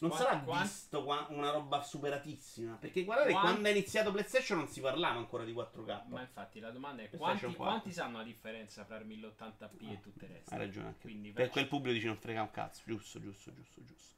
non sarà qua- visto qua una roba superatissima? Perché guardate, Qua- quando è iniziato PlayStation non si parlava ancora di 4K. Ma infatti la domanda è PlayStation quanti, 4. quanti sanno la differenza tra il 1080p e tutte le reste? Hai ragione anche. Quindi per per- quel pubblico dice non frega un cazzo. Giusto, giusto, giusto, giusto.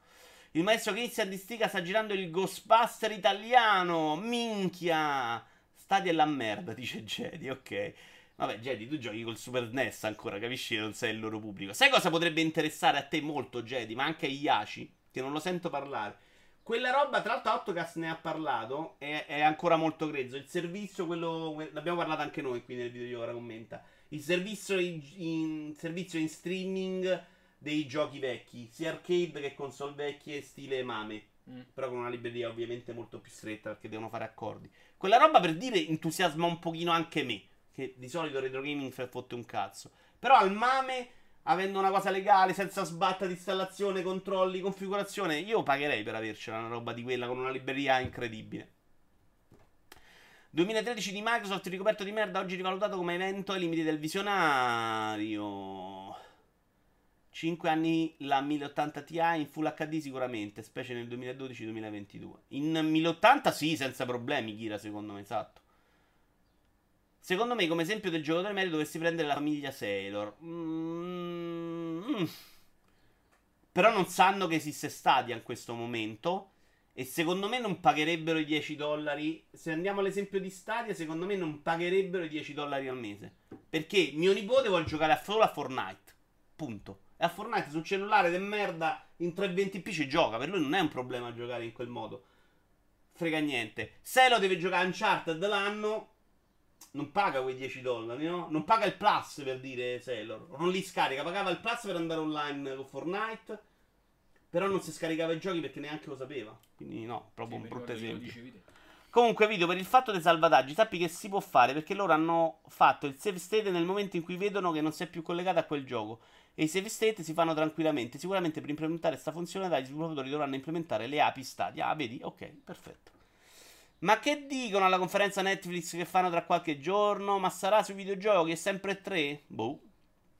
Il maestro Christian di Stiga sta girando il Ghostbuster italiano. Minchia. Stadia è la merda, dice Jedi, ok. Vabbè, Jedi, tu giochi col Super NES ancora, capisci? che Non sei il loro pubblico. Sai cosa potrebbe interessare a te molto, Jedi, ma anche a Iaci, che non lo sento parlare. Quella roba, tra l'altro, Autocast ne ha parlato. È, è ancora molto grezzo. Il servizio, quello. Ne abbiamo parlato anche noi qui nel video di ora commenta. Il servizio in, in- servizio in streaming dei giochi vecchi, sia arcade che console vecchie, stile Mame. Mm. Però con una libreria ovviamente molto più stretta perché devono fare accordi. Quella roba per dire entusiasma un pochino anche me. Che di solito retro gaming fa fotte un cazzo. Però al Mame avendo una cosa legale, senza sbatta di installazione, controlli, configurazione, io pagherei per avercela una roba di quella con una libreria incredibile. 2013 di Microsoft ricoperto di merda, oggi rivalutato come evento ai limiti del visionario. 5 anni la 1080 Ti in Full HD sicuramente, specie nel 2012-2022. In 1080 sì, senza problemi, Kira, secondo me, esatto. Secondo me, come esempio del giocatore medio, dovresti prendere la famiglia Sailor. Mm, Però non sanno che esiste Stadia in questo momento. E secondo me non pagherebbero i 10 dollari. Se andiamo all'esempio di Stadia, secondo me non pagherebbero i 10 dollari al mese. Perché mio nipote vuole giocare solo a Fortnite. Punto. E a Fortnite sul cellulare de merda in 320p ci gioca. Per lui non è un problema giocare in quel modo. Frega niente. Se lo deve giocare Uncharted l'anno, non paga quei 10 dollari, no? Non paga il plus per dire Sailor. Non li scarica. Pagava il plus per andare online con Fortnite. Però non si scaricava i giochi perché neanche lo sapeva. Quindi no, proprio Sì, un brutto esempio. Comunque, video per il fatto dei salvataggi, sappi che si può fare perché loro hanno fatto il save state nel momento in cui vedono che non si è più collegato a quel gioco. E i save state si fanno tranquillamente. Sicuramente per implementare questa funzionalità gli sviluppatori dovranno implementare le API Stadia. Ah, vedi? Ok, perfetto. Ma che dicono alla conferenza Netflix che fanno tra qualche giorno? Ma sarà sui videogiochi? È sempre 3? Boh,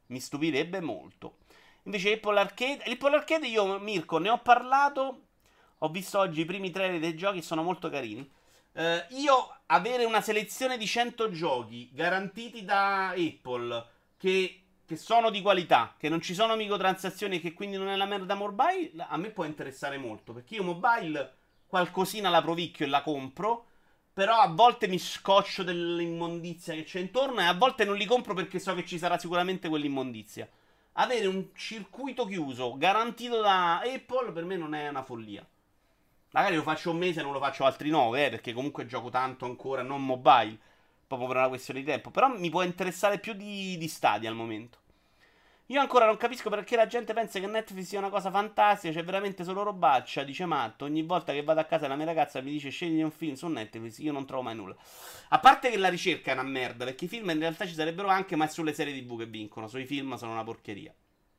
mi stupirebbe molto. Invece Apple Arcade, l'Apple Arcade io, Mirko, ne ho parlato. Ho visto oggi i primi trailer dei giochi, sono molto carini. Eh, io avere una selezione di 100 giochi garantiti da Apple che, che sono di qualità, che non ci sono microtransazioni e che quindi non è la merda mobile, a me può interessare molto. Perché io mobile qualcosina la provicchio e la compro. Però a volte mi scoccio dell'immondizia che c'è intorno e a volte non li compro perché so che ci sarà sicuramente quell'immondizia. Avere un circuito chiuso garantito da Apple per me non è una follia. Magari lo faccio un mese e non lo faccio altri nove, eh, perché comunque gioco tanto ancora, non mobile, proprio per una questione di tempo. Però mi può interessare più di, di Stadia al momento. Io ancora non capisco perché la gente pensa che Netflix sia una cosa fantastica, c'è veramente solo robaccia, dice Matto. Ogni volta che vado a casa la mia ragazza mi dice scegli un film su Netflix, io non trovo mai nulla. A parte che la ricerca è una merda, perché i film in realtà ci sarebbero anche, ma è sulle serie TV che vincono. Sui film sono una porcheria.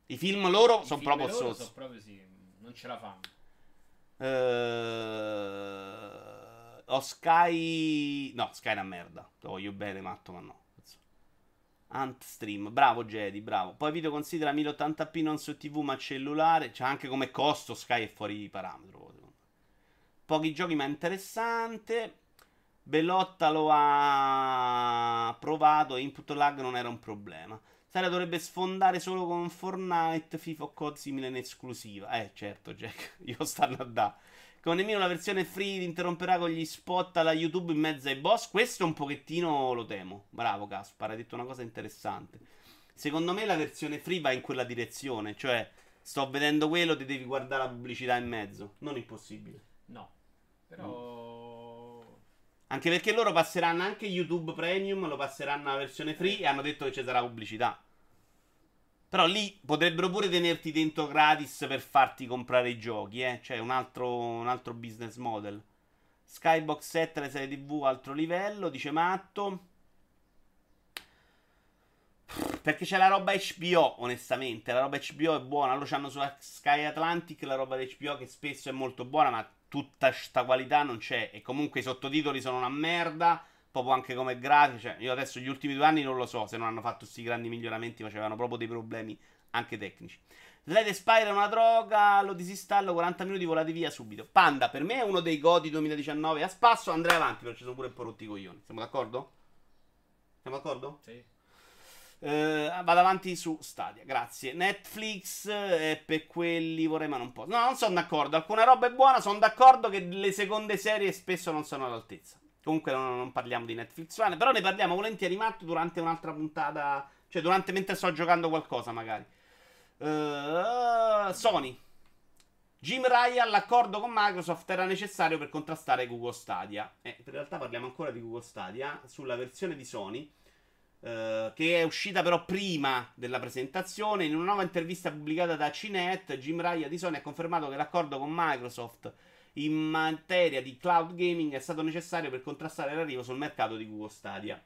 I film loro sono proprio sos. sono proprio sì, non ce la fanno. Eh, ho Sky. No, Sky è una merda. Lo voglio bene, matto, ma no. Cazzo. Ant Stream, bravo Jedi, bravo. Poi video considera 1080p non su TV ma cellulare. C'è anche come costo Sky è fuori parametro. secondo me. Pochi giochi ma interessante. Bellotta lo ha provato e input lag non era un problema. Sara dovrebbe sfondare solo con Fortnite, FIFA o COD simile in esclusiva. Eh, certo, Jack. Io stanno a. Con nemmeno la versione free ti interromperà con gli spot alla YouTube in mezzo ai boss. Questo un pochettino lo temo. Bravo, Caspar, hai detto una cosa interessante. Secondo me la versione free va in quella direzione. Cioè, sto vedendo quello, ti devi guardare la pubblicità in mezzo. Non impossibile. No. Però... Anche perché loro passeranno anche YouTube Premium, lo passeranno alla versione free e hanno detto che ci sarà pubblicità. Però lì potrebbero pure tenerti dentro gratis per farti comprare i giochi, eh. Cioè un altro, un altro business model. Skybox 7, le serie TV, altro livello, dice Matto. Perché c'è la roba HBO, onestamente. La roba HBO è buona. Loro hanno su Sky Atlantic la roba di HBO che spesso è molto buona, ma tutta sta qualità non c'è. E comunque i sottotitoli sono una merda. Proprio anche come grafici. Cioè, io adesso gli ultimi due anni non lo so se non hanno fatto questi grandi miglioramenti, ma c'erano proprio dei problemi anche tecnici. Slide Spire è una droga, lo disinstallo, 40 minuti volati via subito. Panda, per me è uno dei godi 2019 a spasso, andrei avanti perché ci sono pure un po' rotti i coglioni. Siamo d'accordo? Siamo d'accordo? Sì. Eh, vado avanti su Stadia, grazie. Netflix eh, per quelli vorrei ma non posso. No, non sono d'accordo. Alcune roba è buona, sono d'accordo che le seconde serie spesso non sono all'altezza. Comunque non, non parliamo di Netflix One, però ne parliamo volentieri Matto durante un'altra puntata, cioè durante mentre sto giocando qualcosa magari. Eh, Sony. Jim Ryan, l'accordo con Microsoft era necessario per contrastare Google Stadia. Eh, in realtà parliamo ancora di Google Stadia sulla versione di Sony. eh, che è uscita però prima della presentazione. In una nuova intervista pubblicata da CNET, Jim Ryan di Sony ha confermato che l'accordo con Microsoft in materia di cloud gaming è stato necessario per contrastare l'arrivo sul mercato di Google Stadia.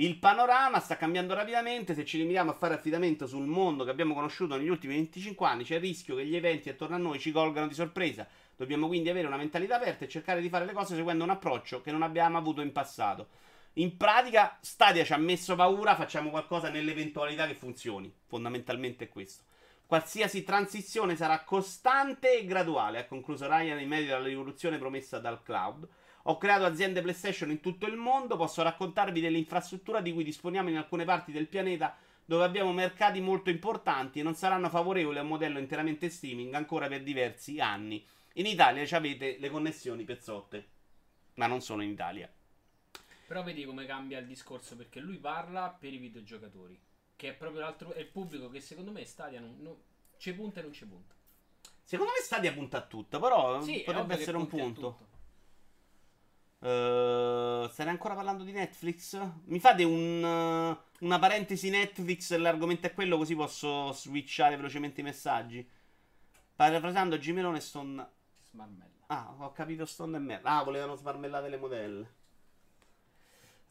Il panorama sta cambiando rapidamente. Se ci limitiamo a fare affidamento sul mondo che abbiamo conosciuto negli ultimi 25 anni, c'è il rischio che gli eventi attorno a noi ci colgano di sorpresa. Dobbiamo quindi avere una mentalità aperta e cercare di fare le cose seguendo un approccio che non abbiamo avuto in passato. In pratica, Stadia ci ha messo paura, facciamo qualcosa nell'eventualità che funzioni. Fondamentalmente è questo. Qualsiasi transizione sarà costante e graduale, ha concluso Ryan in merito alla rivoluzione promessa dal cloud. Ho creato aziende PlayStation in tutto il mondo, posso raccontarvi dell'infrastruttura di cui disponiamo in alcune parti del pianeta dove abbiamo mercati molto importanti e non saranno favorevoli a un modello interamente streaming ancora per diversi anni. In Italia ci avete le connessioni pezzotte, ma non sono in Italia. Però vedi come cambia il discorso perché lui parla per i videogiocatori, che è proprio l'altro è il pubblico che secondo me Stadia non, non ci punta e non ci punta. Secondo me Stadia punta a tutto, però Sì, è potrebbe essere un punto. Uh, stai ancora parlando di Netflix? Mi fate un, uh, una parentesi Netflix? L'argomento è quello, così posso switchare velocemente i messaggi. Parafrasando Gimelone Stone. Smarmella. Ah, ho capito Stone e merda. Ah, volevano smarmellare le modelle.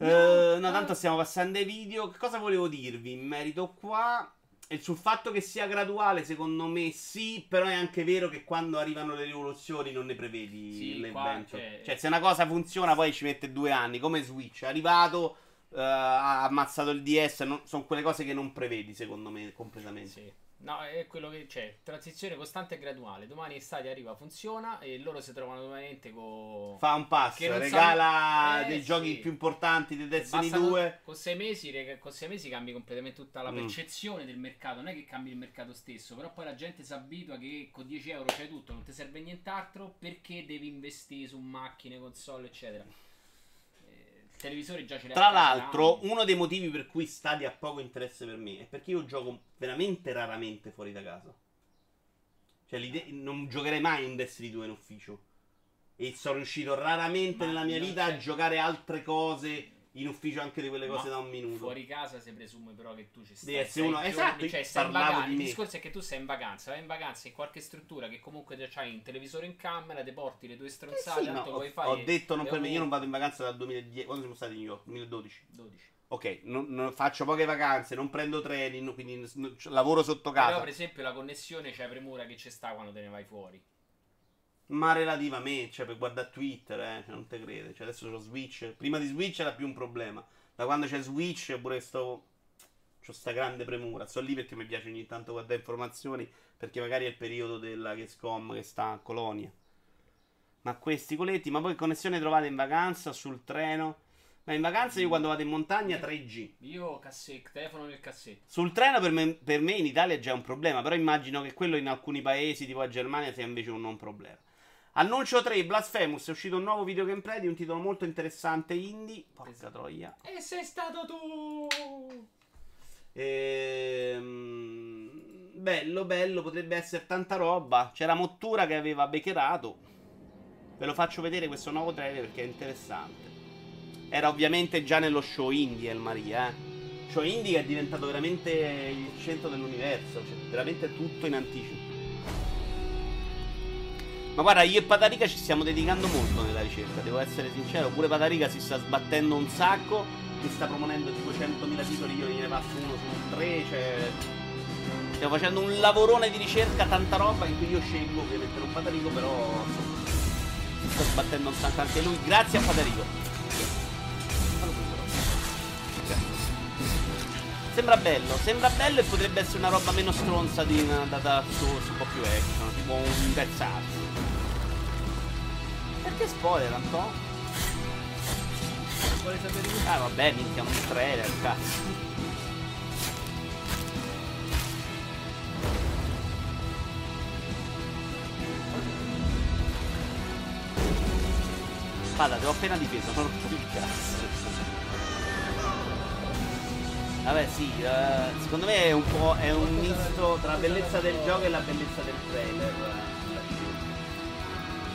Eh, no, tanto stiamo passando ai video. Che cosa volevo dirvi in merito qua? E sul fatto che sia graduale, secondo me sì, però è anche vero che quando arrivano le rivoluzioni non ne prevedi Sì, l'evento. Cioè, se una cosa funziona, poi ci mette due anni. Come Switch, è arrivato, eh, ha ammazzato il DS. non- sono quelle cose che non prevedi, secondo me, completamente. Sì. No, è quello che c'è. Transizione costante e graduale. Domani Stadia arriva, funziona e loro si trovano nuovamente con. Fa un passo, regala sanno- eh, dei sì. giochi più importanti di Destiny Basta 2. Con, sei mesi, rega- con sei mesi cambi completamente tutta la Mm. percezione del mercato. Non è che cambi il mercato stesso, però poi la gente si abitua che con 10 euro c'hai tutto, non ti serve nient'altro perché devi investire su macchine, console, eccetera. Televisore già ce l'hai. Tra l'altro, uno dei motivi per cui Stadia ha poco interesse per me è perché io gioco veramente raramente fuori da casa. Cioè, non giocherei mai un Destiny 2 in ufficio. E sono riuscito raramente Ma nella mia vita a giocare altre cose in ufficio, anche di quelle cose Ma da un minuto. Fuori casa si presume però che tu ci stai. Devi essere uno- esatto, cioè stai in vacanza. di Il discorso è che tu sei in vacanza, vai in vacanza in qualche struttura che comunque c'hai un televisore in camera, ti porti le tue Eh stronzate, sì, no, ho, ho detto non per me, io non vado in vacanza dal 2010. Quando siamo stati in New York? 2012. 12. Ok, non- non- faccio poche vacanze, non prendo treni, quindi lavoro sotto casa. Però per esempio la connessione c'è premura che ci sta quando te ne vai fuori. Ma relativamente, cioè per guardare Twitter, eh, cioè, non te crede. Cioè adesso c'ho Switch. Prima di Switch era più un problema. Da quando c'è Switch pure sto. C'ho sta grande premura. Sto lì perché mi piace ogni tanto guardare informazioni. Perché magari è il periodo della Gamescom che sta a Colonia. Ma questi coletti, ma poi connessione trovate in vacanza, sul treno? Ma in vacanza io quando vado in montagna 3G. Io cassetto, telefono nel cassetto. Sul treno per me, per me in Italia già è un problema, però immagino che quello in alcuni paesi, tipo la Germania, sia invece un non problema. Annuncio 3, Blasphemous, è uscito un nuovo video gameplay di un titolo molto interessante indie. Porca troia. E sei stato tu! Ehm, bello, bello, potrebbe essere tanta roba. C'era Mottura che aveva beccherato. Ve lo faccio vedere questo nuovo trailer perché è interessante. Era ovviamente già nello show indie El Maria, eh. Show indie che è diventato veramente il centro dell'universo, cioè veramente tutto in anticipo. Ma guarda, io e Patarica ci stiamo dedicando molto nella ricerca, devo essere sincero. Pure Patarica si sta sbattendo un sacco, mi sta proponendo tipo 100.000 titoli, io gliene passo uno su tre, cioè... Stiamo facendo un lavorone di ricerca, tanta roba in cui io scelgo, ovviamente non Patarico, però si sta sbattendo un sacco anche lui, grazie a Patarico. Sembra bello, sembra bello e potrebbe essere una roba meno stronza di una data source, un po' più action, tipo un Death Perché spoiler, Anto? Vuole sapere di Ah vabbè, minchia, un trailer, cazzo. Spada, ho appena difeso, non ho il cazzo. Vabbè sì, eh, secondo me è un po' è un misto tra la bellezza del gioco e la bellezza del trailer.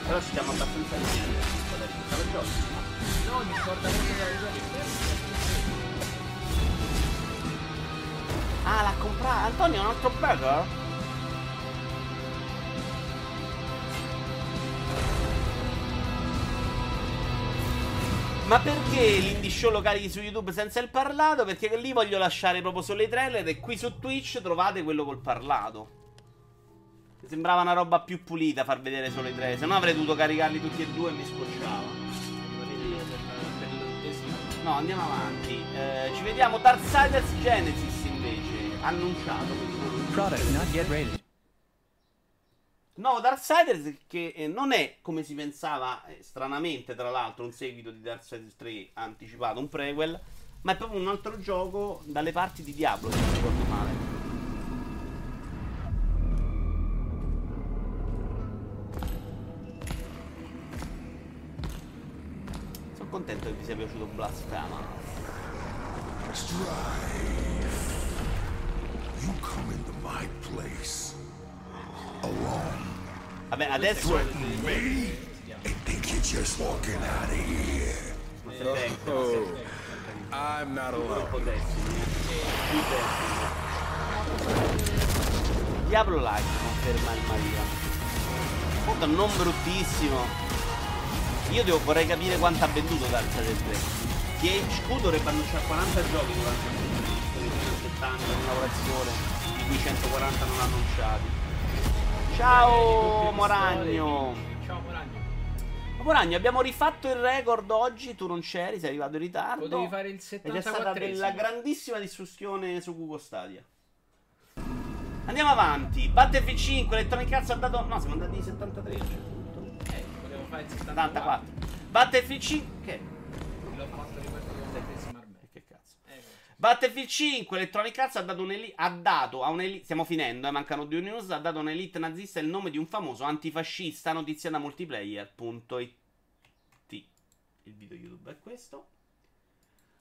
Eh. Però ci siamo abbastanza vicini. Stava il gioco? No, mi ricerca. Ah, l'ha comprato. Antonio, un altro burger? Ma perché l'indie show lo carichi su YouTube senza il parlato? Perché lì voglio lasciare proprio solo i trailer e qui su Twitch trovate quello col parlato. Sembrava una roba più pulita far vedere solo i trailer, se no avrei dovuto caricarli tutti e due e mi scocciava. No, andiamo avanti. Eh, ci vediamo Darksiders Genesis invece, annunciato. Product not yet rated. No, Darksiders che eh, non è come si pensava, eh, stranamente tra l'altro, un seguito di Darksiders 3 anticipato, un prequel, ma è proprio un altro gioco dalle parti di Diablo, se non ricordo male. Contento che vi sia piaciuto Blasphema. You come into my place alone Vabbè, adesso... me and think you're just walking out of here. Ma se venga, Oh, I'm not alone. Diablo Light conferma il Maria. Molto non bruttissimo. Io devo, vorrei capire quanto ha venduto Darksiders 3. THQ dovrebbe annunciare 40 giochi durante il 70 in lavorazione, di cui 140 non annunciati. Ciao Moragno! Ciao Moragno. Abbiamo rifatto il record oggi, tu non c'eri, sei arrivato in ritardo. Potevi fare il Ed è stata 74 della grandissima discussione su Google Stadia. Andiamo avanti. Battlefield 5, Electronic Arts ha dato. No, siamo andati di 73. 74. Battlefield 5. Che? L'ho fatto con Man. Che cazzo? Eh, Battlefield 5, Electronic Arts ha dato, ha dato a un'elite. Stiamo finendo, eh, mancano due news. Ha dato a un'elite nazista il nome di un famoso antifascista. Notizia da multiplayer.it. Il video YouTube è questo.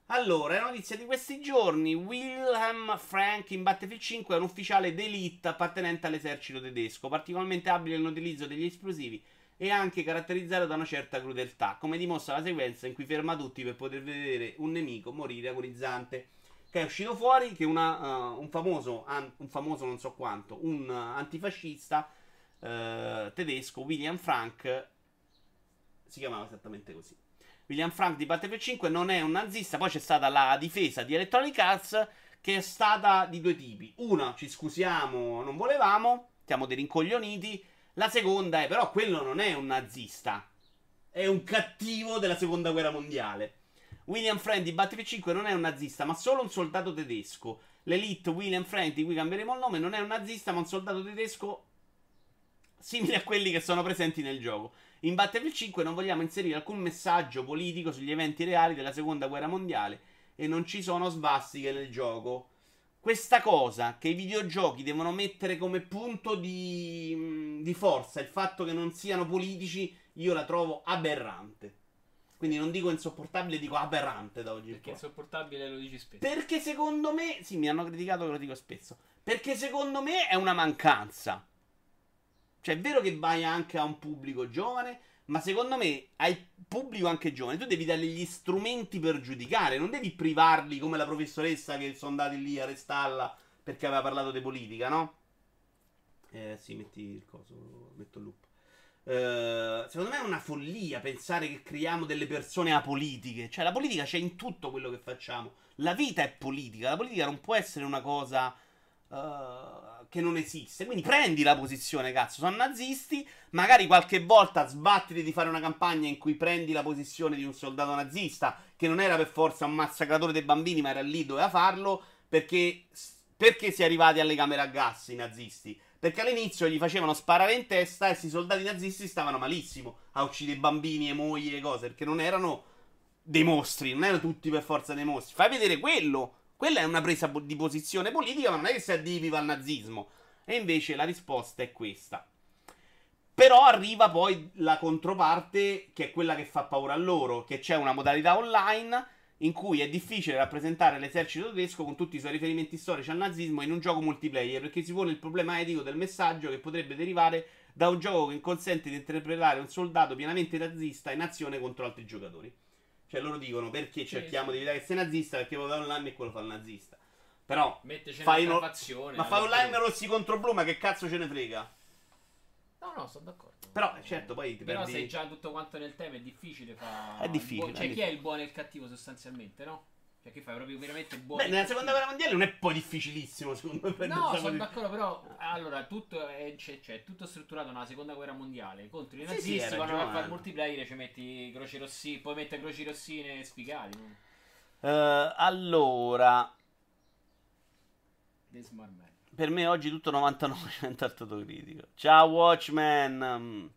Allora, è notizia di questi giorni. Wilhelm Frank in Battlefield 5 è un ufficiale d'elite appartenente all'esercito tedesco, particolarmente abile nell'utilizzo degli esplosivi e anche caratterizzato da una certa crudeltà, come dimostra la sequenza in cui ferma tutti per poter vedere un nemico morire agonizzante. Che è uscito fuori che una, uh, un famoso, an- un famoso non so quanto, un uh, antifascista uh, tedesco, William Frank, si chiamava esattamente così. William Frank di Battlefield 5 non è un nazista. Poi c'è stata la difesa di Electronic Arts che è stata di due tipi. Una, ci scusiamo, non volevamo, siamo dei rincoglioniti. La seconda è, però, quello non è un nazista. È un cattivo della seconda guerra mondiale. William Frank di Battlefield 5 non è un nazista, ma solo un soldato tedesco. L'elite William Frank, di cui cambieremo il nome, non è un nazista, ma un soldato tedesco simile a quelli che sono presenti nel gioco. In Battlefield 5 non vogliamo inserire alcun messaggio politico sugli eventi reali della seconda guerra mondiale e non ci sono svastiche nel gioco. Questa cosa che i videogiochi devono mettere come punto di, di forza, il fatto che non siano politici, io la trovo aberrante. Quindi non dico insopportabile, dico aberrante da oggi in Perché insopportabile lo dici spesso. Perché secondo me, sì, mi hanno criticato che lo dico spesso. Perché secondo me è una mancanza. Cioè, è vero che vai anche a un pubblico giovane, ma secondo me hai pubblico anche giovane. Tu devi dargli gli strumenti per giudicare, non devi privarli come la professoressa che sono andati lì a restarla perché aveva parlato di politica, no? Eh, sì, metti il coso, metto il loop. Eh, secondo me è una follia pensare che creiamo delle persone apolitiche. Cioè, la politica c'è in tutto quello che facciamo. La vita è politica. La politica non può essere una cosa eh, che non esiste. Quindi prendi la posizione, cazzo. Sono nazisti. Magari qualche volta sbattiti di fare una campagna in cui prendi la posizione di un soldato nazista, che non era per forza un massacratore dei bambini, ma era lì, doveva farlo. Perché, perché si è arrivati alle camere a gas i nazisti? Perché all'inizio gli facevano sparare in testa e questi soldati nazisti stavano malissimo a uccidere bambini e mogli e cose, perché non erano dei mostri, non erano tutti per forza dei mostri. Fai vedere quello. Quella è una presa di posizione politica, ma non è che si addiviva al nazismo. E invece la risposta è questa. Però arriva poi la controparte, che è quella che fa paura a loro, che c'è una modalità online in cui è difficile rappresentare l'esercito tedesco con tutti i suoi riferimenti storici al nazismo in un gioco multiplayer, perché si pone il problema etico del messaggio che potrebbe derivare da un gioco che consente di interpretare un soldato pienamente nazista in azione contro altri giocatori. Cioè loro dicono perché cerchiamo di evitare che sei nazista, perché da online è quello fa il nazista. Però fai una fazione. ma fai online rossi contro blu, ma che cazzo ce ne frega? No, no, sono d'accordo. Però, certo, poi ti Però perdi- se già tutto quanto nel tema è difficile fa... È difficile, Cioè, è chi è il buono e il cattivo sostanzialmente, no? Cioè, chi fai proprio veramente buono Beh, nella seconda guerra mondiale non è poi difficilissimo, secondo me. No, sono di- d'accordo, però allora tutto è, c'è, c'è tutto strutturato nella seconda guerra mondiale contro i Sì, nazisti. sì, hai quando vai a fare il multiplayer ci metti croci rossine, poi metti croci rossine sfigati. No? Eh, allora, per me oggi tutto 99% autocritico. Ciao Watchman.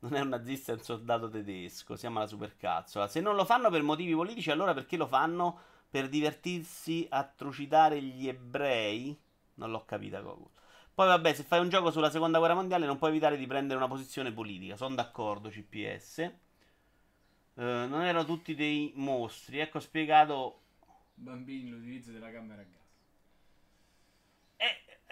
Non è un nazista, è un soldato tedesco. Siamo alla supercazzola. Se non lo fanno per motivi politici, allora perché lo fanno? Per divertirsi a trucidare gli ebrei? Non l'ho capita, Goku. Poi vabbè, se fai un gioco sulla seconda guerra mondiale non puoi evitare di prendere una posizione politica. Sono d'accordo, CPS. Eh, non erano tutti dei mostri. Ecco spiegato Bambini, l'utilizzo della camera a gas.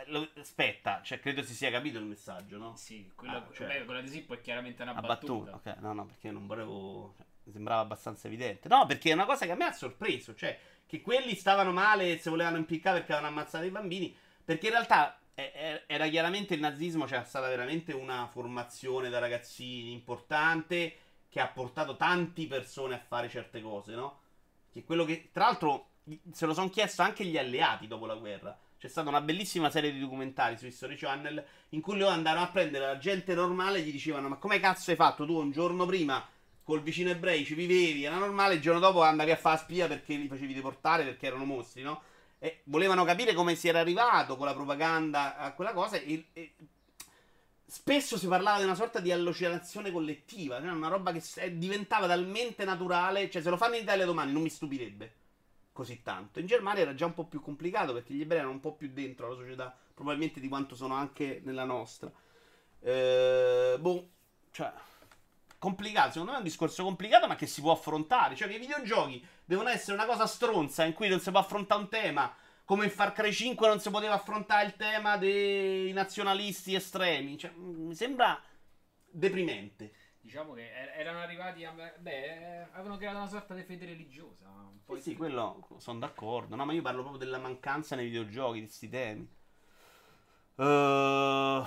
Lo- aspetta, cioè, credo si sia capito il messaggio, no? Sì, quella, Ah, cioè- beh, quella di Sippo è chiaramente una battuta. battuta. Ok, no, no, perché non volevo. cioè, mi sembrava abbastanza evidente. No, perché è una cosa che a me ha sorpreso. Cioè, che quelli stavano male e si volevano impiccare perché avevano ammazzato i bambini. Perché in realtà era chiaramente il nazismo, c'era stata veramente una formazione da ragazzini importante che ha portato tante persone a fare certe cose, no? Che quello che. Tra l'altro, se lo sono chiesto anche gli alleati dopo la guerra. C'è stata una bellissima serie di documentari su History Channel in cui loro andavano a prendere la gente normale e gli dicevano: Ma come cazzo hai fatto? Tu un giorno prima col vicino ebrei ci vivevi, era normale, il giorno dopo andavi a fare spia perché li facevi deportare perché erano mostri, no? E volevano capire come si era arrivato con la propaganda a quella cosa e, e spesso si parlava di una sorta di allucinazione collettiva, cioè una roba che diventava talmente naturale, cioè se lo fanno in Italia domani non mi stupirebbe così tanto. In Germania era già un po' più complicato perché gli ebrei erano un po' più dentro la società, probabilmente di quanto sono anche nella nostra. Eh, boh, cioè complicato, secondo me è un discorso complicato ma che si può affrontare, cioè che i videogiochi devono essere una cosa stronza in cui non si può affrontare un tema, come in Far Cry 5 non si poteva affrontare il tema dei nazionalisti estremi, cioè mi sembra deprimente. Diciamo che er- erano arrivati a. Beh, eh, avevano creato una sorta di fede religiosa. Poi sì, di- quello sono d'accordo. No, ma io parlo proprio della mancanza nei videogiochi di questi temi. Eh,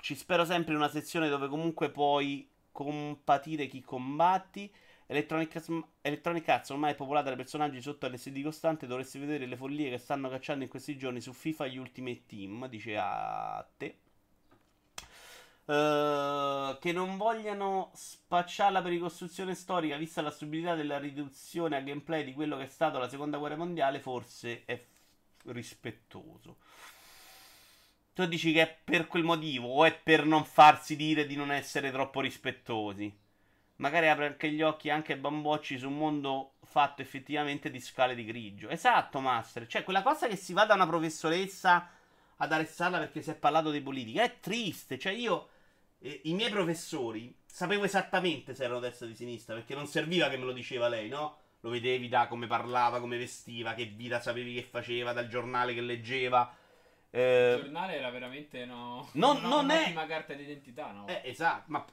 ci spero sempre in una sezione dove comunque puoi compatire chi combatti. Electronic, Electronic Arts ormai è popolata da personaggi sotto LSD costante. Dovresti vedere le follie che stanno cacciando in questi giorni su FIFA gli Ultimate Team. Dice a te. Eh, che non vogliano spacciarla per ricostruzione storica, vista la stupidità della riduzione a gameplay di quello che è stato la seconda guerra mondiale, forse è f- rispettoso. Tu dici che è per quel motivo o è per non farsi dire di non essere troppo rispettosi? Magari apre anche gli occhi anche bambocci su un mondo fatto effettivamente di scale di grigio. Esatto, Master. Cioè, quella cosa che si va da una professoressa ad arrestarla perché si è parlato di politica è triste. Cioè, io eh, i miei professori sapevo esattamente se erano destra o di sinistra perché non serviva che me lo diceva lei, no? Lo vedevi da come parlava, come vestiva, che vita sapevi che faceva, dal giornale che leggeva. Il Eh, giornale era veramente no, Non- una- non è- carta d'identità, no? eh, esatto, ma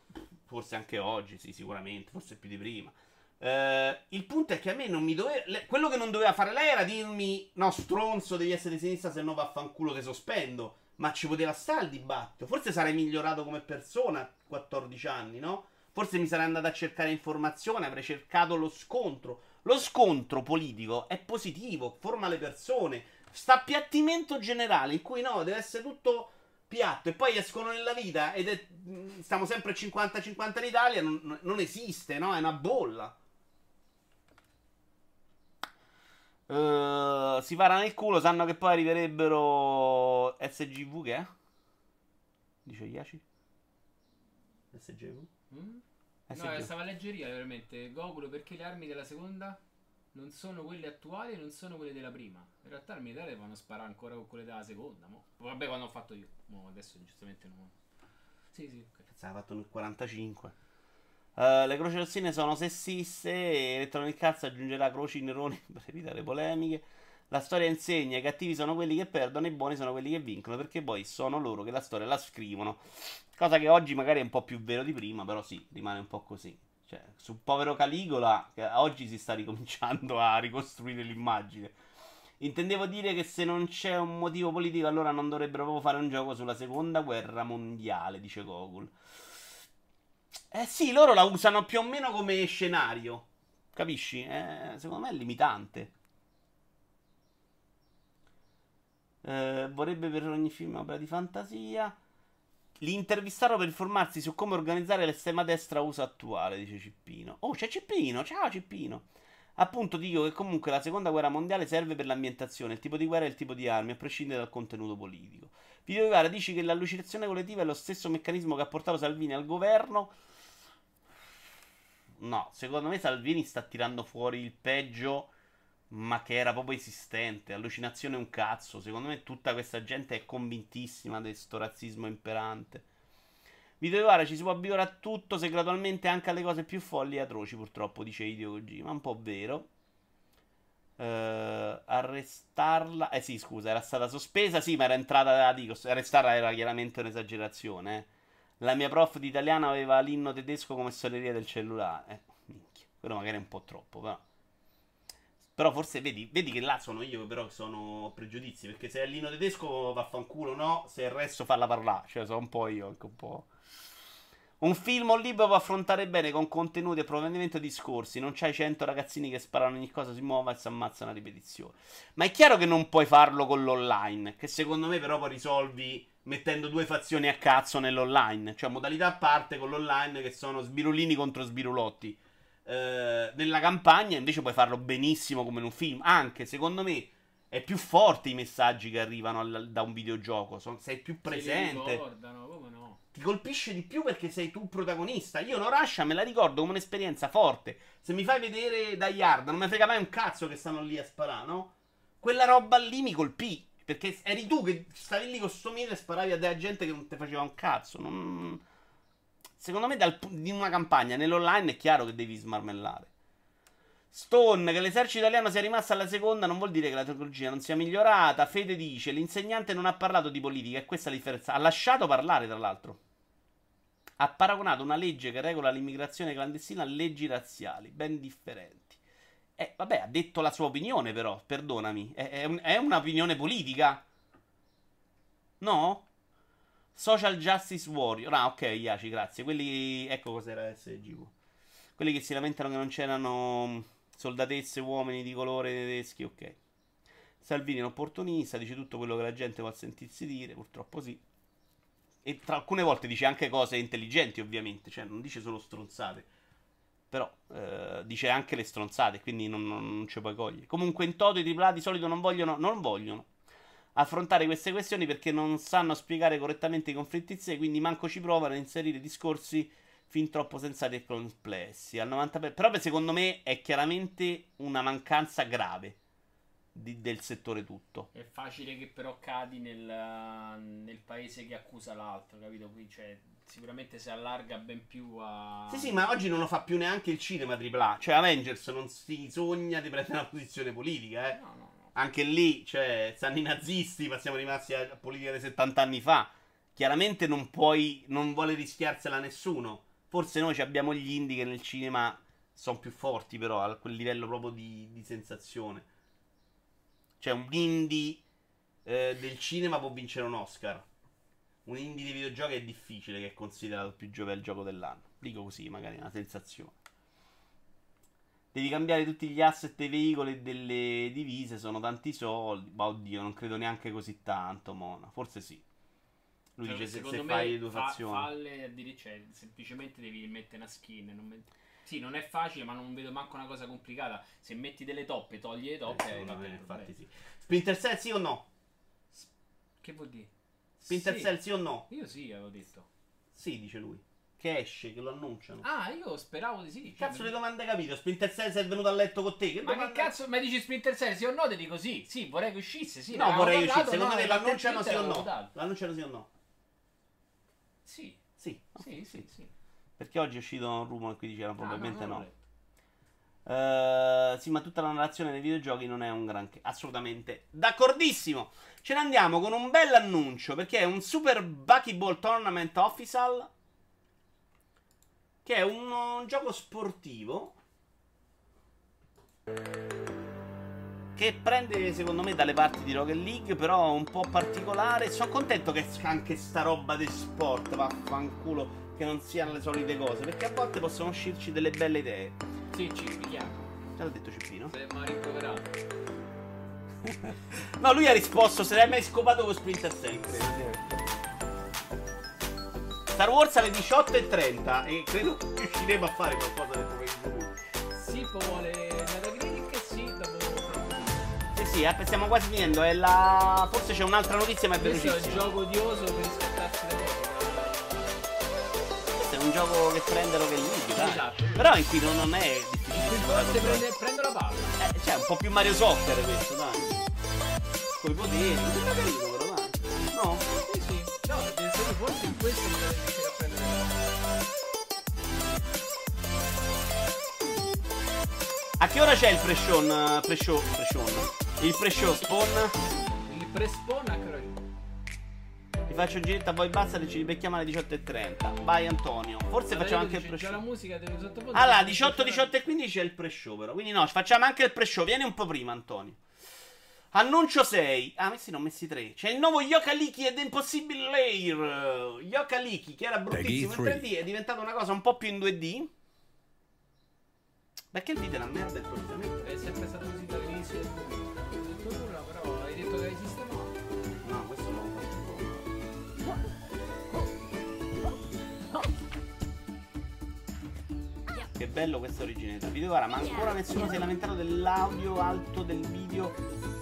forse anche oggi, sì, sicuramente, forse più di prima. Eh, il punto è che a me non mi doveva. le- quello che non doveva fare lei era dirmi: No, stronzo, devi essere di sinistra, se no vaffanculo, te sospendo. Ma ci poteva stare il dibattito. Forse sarei migliorato come persona a 14 anni, no? Forse mi sarei andato a cercare informazione, avrei cercato lo scontro. Lo scontro politico è positivo, forma le persone. Sta appiattimento generale in cui no, deve essere tutto piatto e poi escono nella vita ed è, mh, stiamo sempre 50-50 in Italia, non, non esiste, no? È una bolla. Eh, si parano nel culo, sanno che poi arriverebbero SGV che è? Dice Yashi? SGV? Mm? No, SGV. stava a leggeria veramente. Gokulo, perché le armi della seconda non sono quelle attuali e non sono quelle della prima. In realtà le militari vanno a sparare ancora con quelle della seconda. Mo. Vabbè, quando ho fatto io. Mo adesso giustamente non. Sì, sì. ok. Cazzo, aveva fatto nel 45. Eh, le croci rossine sono sessiste e Electronic Arts aggiungerà croci neroni per evitare polemiche. La storia insegna i cattivi sono quelli che perdono e i buoni sono quelli che vincono perché poi sono loro che la storia la scrivono. Cosa che oggi magari è un po' più vero di prima, però sì, rimane un po' così. Cioè, sul povero Caligola, oggi si sta ricominciando a ricostruire l'immagine. Intendevo dire che se non c'è un motivo politico, allora non dovrebbero proprio fare un gioco sulla seconda guerra mondiale, dice Gogol. Eh sì, loro la usano più o meno come scenario. Capisci? Eh, secondo me è limitante. Eh, vorrebbe per ogni film opera di fantasia. Li intervistarono per informarsi su come organizzare l'estrema destra USA attuale, dice Cippino. Oh, c'è Cippino, ciao Cippino. Appunto dico che comunque la seconda guerra mondiale serve per l'ambientazione, il tipo di guerra e il tipo di armi, a prescindere dal contenuto politico. Video Gara dici che l'allucinazione collettiva è lo stesso meccanismo che ha portato Salvini al governo. No, secondo me Salvini sta tirando fuori il peggio, ma che era proprio esistente. Allucinazione è un cazzo. Secondo me tutta questa gente è convintissima di questo razzismo imperante. Videovare ci si può abituare a tutto, se gradualmente anche alle cose più folli e atroci, purtroppo, dice Hideo Kojima. Un po' vero. Uh, arrestarla. Eh sì, scusa, era stata sospesa. Sì, ma era entrata. Dico, arrestarla era chiaramente un'esagerazione. Eh. La mia prof di italiano aveva l'inno tedesco come storia del cellulare. Eh, minchia. Quello magari è un po' troppo, però. Però forse vedi, vedi che là sono io, però sono pregiudizi. Perché se è l'inno tedesco vaffanculo, no. Se il resto falla parlare. Cioè, sono un po' io, anche un po'. Un film o un libro può affrontare bene con contenuti e approfondimento discorsi. Non c'hai 100 ragazzini che sparano ogni cosa, si muova e si ammazzano a ripetizione. Ma è chiaro che non puoi farlo con l'online. Che secondo me, però, poi risolvi mettendo due fazioni a cazzo nell'online. Cioè, modalità a parte con l'online che sono sbirulini contro sbirulotti. Eh, nella campagna invece puoi farlo benissimo come in un film. Anche secondo me è più forte i messaggi che arrivano al- da un videogioco. Son- sei più presente. Ricordano, come no? ti colpisce di più perché sei tu protagonista. Io no Russia me la ricordo come un'esperienza forte. Se mi fai vedere da Yard, non mi frega mai un cazzo che stanno lì a sparare, no? Quella roba lì mi colpì. Perché eri tu che stavi lì con sto mino e sparavi a della gente che non ti faceva un cazzo. Non... Secondo me, dal, in una campagna nell'online è chiaro che devi smarmellare. Stone, che l'esercito italiano sia rimasto alla seconda non vuol dire che la tecnologia non sia migliorata. Fede dice: l'insegnante non ha parlato di politica, e questa è la differenza. Ha lasciato parlare, tra l'altro. Ha paragonato una legge che regola l'immigrazione clandestina a leggi razziali, ben differenti. Eh, vabbè, ha detto la sua opinione, però, perdonami. È, è, un- è un'opinione politica? No? Social Justice Warrior. Ah, ok, Iaci, grazie. Quelli. Ecco cos'era SGV. Quelli che si lamentano che non c'erano mh, soldatesse, uomini di colore tedeschi, ok. Salvini è un opportunista, dice tutto quello che la gente vuole sentirsi dire, purtroppo sì. E tra alcune volte dice anche cose intelligenti, ovviamente, cioè non dice solo stronzate. Però eh, dice anche le stronzate, quindi non, non, non ci puoi cogliere. Comunque in toto i AAA di solito non vogliono, non vogliono affrontare queste questioni perché non sanno spiegare correttamente i conflitti in sé, quindi manco ci provano a inserire discorsi fin troppo sensati e complessi. Al 90%. Però secondo me è chiaramente una mancanza grave di- del settore tutto. È facile che però cadi nel, nel paese che accusa l'altro, capito? Qui cioè, sicuramente si allarga ben più a... Sì, sì, ma oggi non lo fa più neanche il cinema AAA. Cioè, Avengers non si sogna di prendere una posizione politica, eh. No, no, no. Anche lì, cioè, stanno i nazisti, ma siamo rimasti a politica di 70 anni fa. Chiaramente non puoi, non vuole rischiarsela nessuno. Forse noi abbiamo gli indie che nel cinema sono più forti, però, a quel livello proprio di, di sensazione. Cioè, un indie eh, del cinema può vincere un Oscar. Un indie dei videogiochi è difficile che è considerato il più giovane gioco dell'anno. Dico così, magari è una sensazione. Devi cambiare tutti gli asset dei veicoli e delle divise, sono tanti soldi. Ma oddio, non credo neanche così tanto, Mona. Forse sì. Lui Cioè, dice se, se fai le due fa- fazioni. falle dire, cioè, semplicemente devi mettere una skin. non met- Sì, non è facile, ma non vedo manco una cosa complicata. Se metti delle toppe, togli le Eh, toppe, fatto me, infatti sì. Splinter Cell sì o no? Che vuol dire? Splinter Sì. Cell sì o no? Io sì, avevo detto. Sì, dice lui. Che esce, che lo annunciano. Ah, io speravo di sì. cioè, Cazzo mi- di domande hai capito? Splinter Cell sei venuto a letto con te? Che Ma che domande- cazzo, ma dici Splinter Cell sì o no? Ti dico sì. Sì, vorrei che uscisse. Sì, No, vorrei parlato, uscire. Secondo no, me l'annunciano sì o no? L'annunciano sì o no? Sì, Sì. sì, sì, sì. Perché oggi è uscito un rumore qui dicevano Ah, probabilmente non no. Eh, sì, ma tutta la narrazione dei videogiochi non è un granché. Assolutamente d'accordissimo. Ce ne andiamo con un bel annuncio perché è un Super Buckyball Tournament Official. Che è un, un gioco sportivo. Che prende secondo me dalle parti di Rocket League, però un po' particolare. Sono contento che esca anche sta roba di sport, vaffanculo, che non siano le solite cose, perché a volte possono uscirci delle belle idee. Sì, ci richiamo. Te l'ha detto Cippino? Se mi ha rimproverato. No, lui ha risposto se l'hai mai scopato con Splinter Cell, credo. Star Wars alle 18.30 e credo che riusciremo a fare qualcosa dentro Facebook. Sipo vuole Metacritic e Sì, eh, stiamo quasi finendo. È la... Forse c'è un'altra notizia, ma è Questo è il velocissima. gioco odioso per rispettarsi le cose. Questo è un gioco che prende Rocket League, dai. Esatto. Però in cui non, non è difficile. Prende, prendo la palla. Eh, cioè, un po' più Mario Soccer questo, dai. Con i poteri. Sembra carino, però, dai. No? Sì, sì. No, senso, forse in questo mi deve riuscire a prendere la palla. A che ora c'è il pre-show? eh, Pre-show? Pre-show? Il pre-show spawn? Il prespawn a che? Ti faccio un giretto a voi basta e ci ribecchiamo alle 18.30. Vai Antonio. Forse facciamo anche il pre-show. la musica deve sottoporre. Allora, 18, 18 e 15 è il pre-show però. Quindi no, facciamo anche il pre-show. Vieni un po' prima, Antonio. Annuncio 6. Ah, messi non messi 3. C'è il nuovo Yokaliki ed Impossible Lair. Yokaliki, che era bruttissimo in Peggy 3D, è diventato una cosa un po' più in 2D. Perché il video è una merda improvvisamente? È sempre stato così dall'inizio del detto che hai sistemato. No, questo faccio. Che bello questa originalità. Video guarda, ma ancora nessuno si è lamentato dell'audio alto del video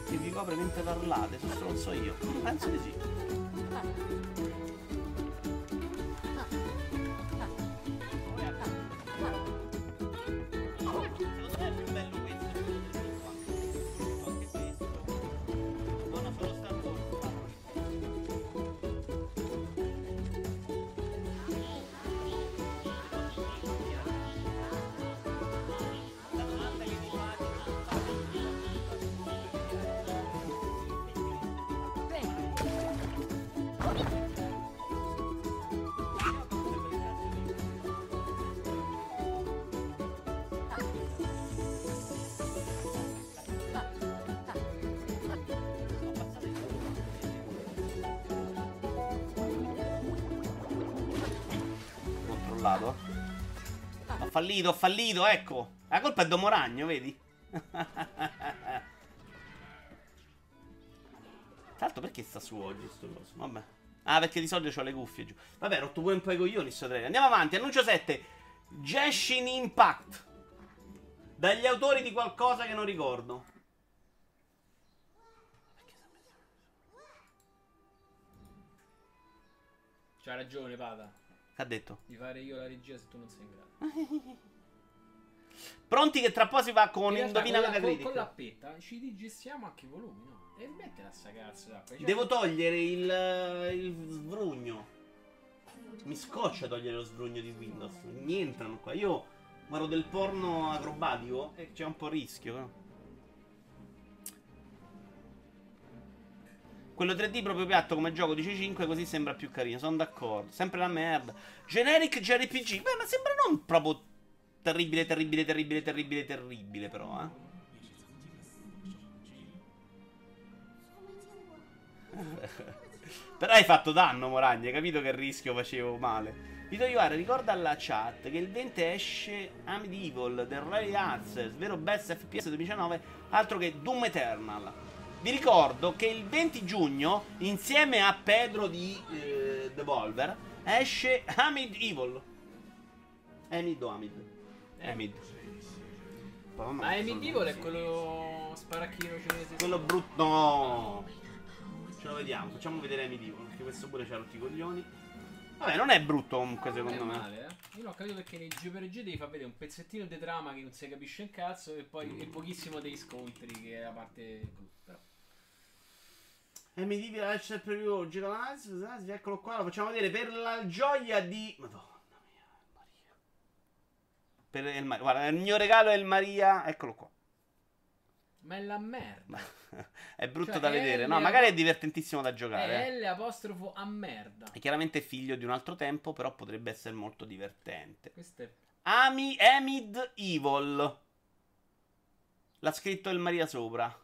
che vi copre mentre parlate. Sono stronzo io. Penso di sì. Fallito, ho fallito, ecco. La colpa è Domoragno, vedi? L'altro perché sta su oggi sto coso? Vabbè. Ah, perché di solito ho le cuffie giù. Vabbè, rotto pure un po' i coglioni sto trailer. Andiamo avanti, annuncio 7. Genshin Impact. Dagli autori di qualcosa che non ricordo. C'ha ragione. Che ha detto? Di fare io la regia se tu non sei in grado. Pronti che tra poco si va con realtà, Indovina con la- con, Metacritic. con l'appetta ci digestiamo anche i volumi, no? E mettila sta cazzo d'acqua. Cioè, Devo togliere il, il svrugno. Mi scoccia togliere lo svrugno di Windows. Mi entrano qua. Io guardo del porno acrobatico e c'è un po' rischio. no? Quello 3D proprio piatto come gioco di C5 così sembra più carino. Sono d'accordo. Sempre la merda. Generic JRPG. Beh, ma sembra non proprio terribile, terribile, terribile, terribile, terribile però, eh. Però hai fatto danno, Moragna, hai capito che rischio facevo male. Vito Iovara, ricorda alla chat che il 20 esce Amidyvil del Ray Access, vero best FPS 2019, altro che Doom Eternal. Vi ricordo che il 20 giugno, insieme a Pedro di eh, Devolver, esce Amid Evil. Amid o Amid? Amid. Poi, Ma Emidivore è quello sparacchino cinese. quello brutto. No. Ce lo vediamo. Facciamo vedere Amidyvil. Perché questo pure c'ha rotti i coglioni. Vabbè, non è brutto comunque, secondo me. male, eh. Io non ho capito perché nei JRPG devi far vedere un pezzettino di trama che non si capisce un cazzo e poi e pochissimo dei scontri che è la parte però. Amidyvil esce il preview oggi. Eccolo qua. Lo facciamo vedere per la gioia di. Madonna mia, Maria. Per il Maria. Guarda, il mio regalo è il Maria. Eccolo qua. Ma è la merda. è brutto Cioè, da vedere. No, le- magari è divertentissimo da giocare. eh. È L apostrofo a merda. È chiaramente figlio di un altro tempo, però potrebbe essere molto divertente. Questo è Ami Amid Evil. L'ha scritto il Maria sopra.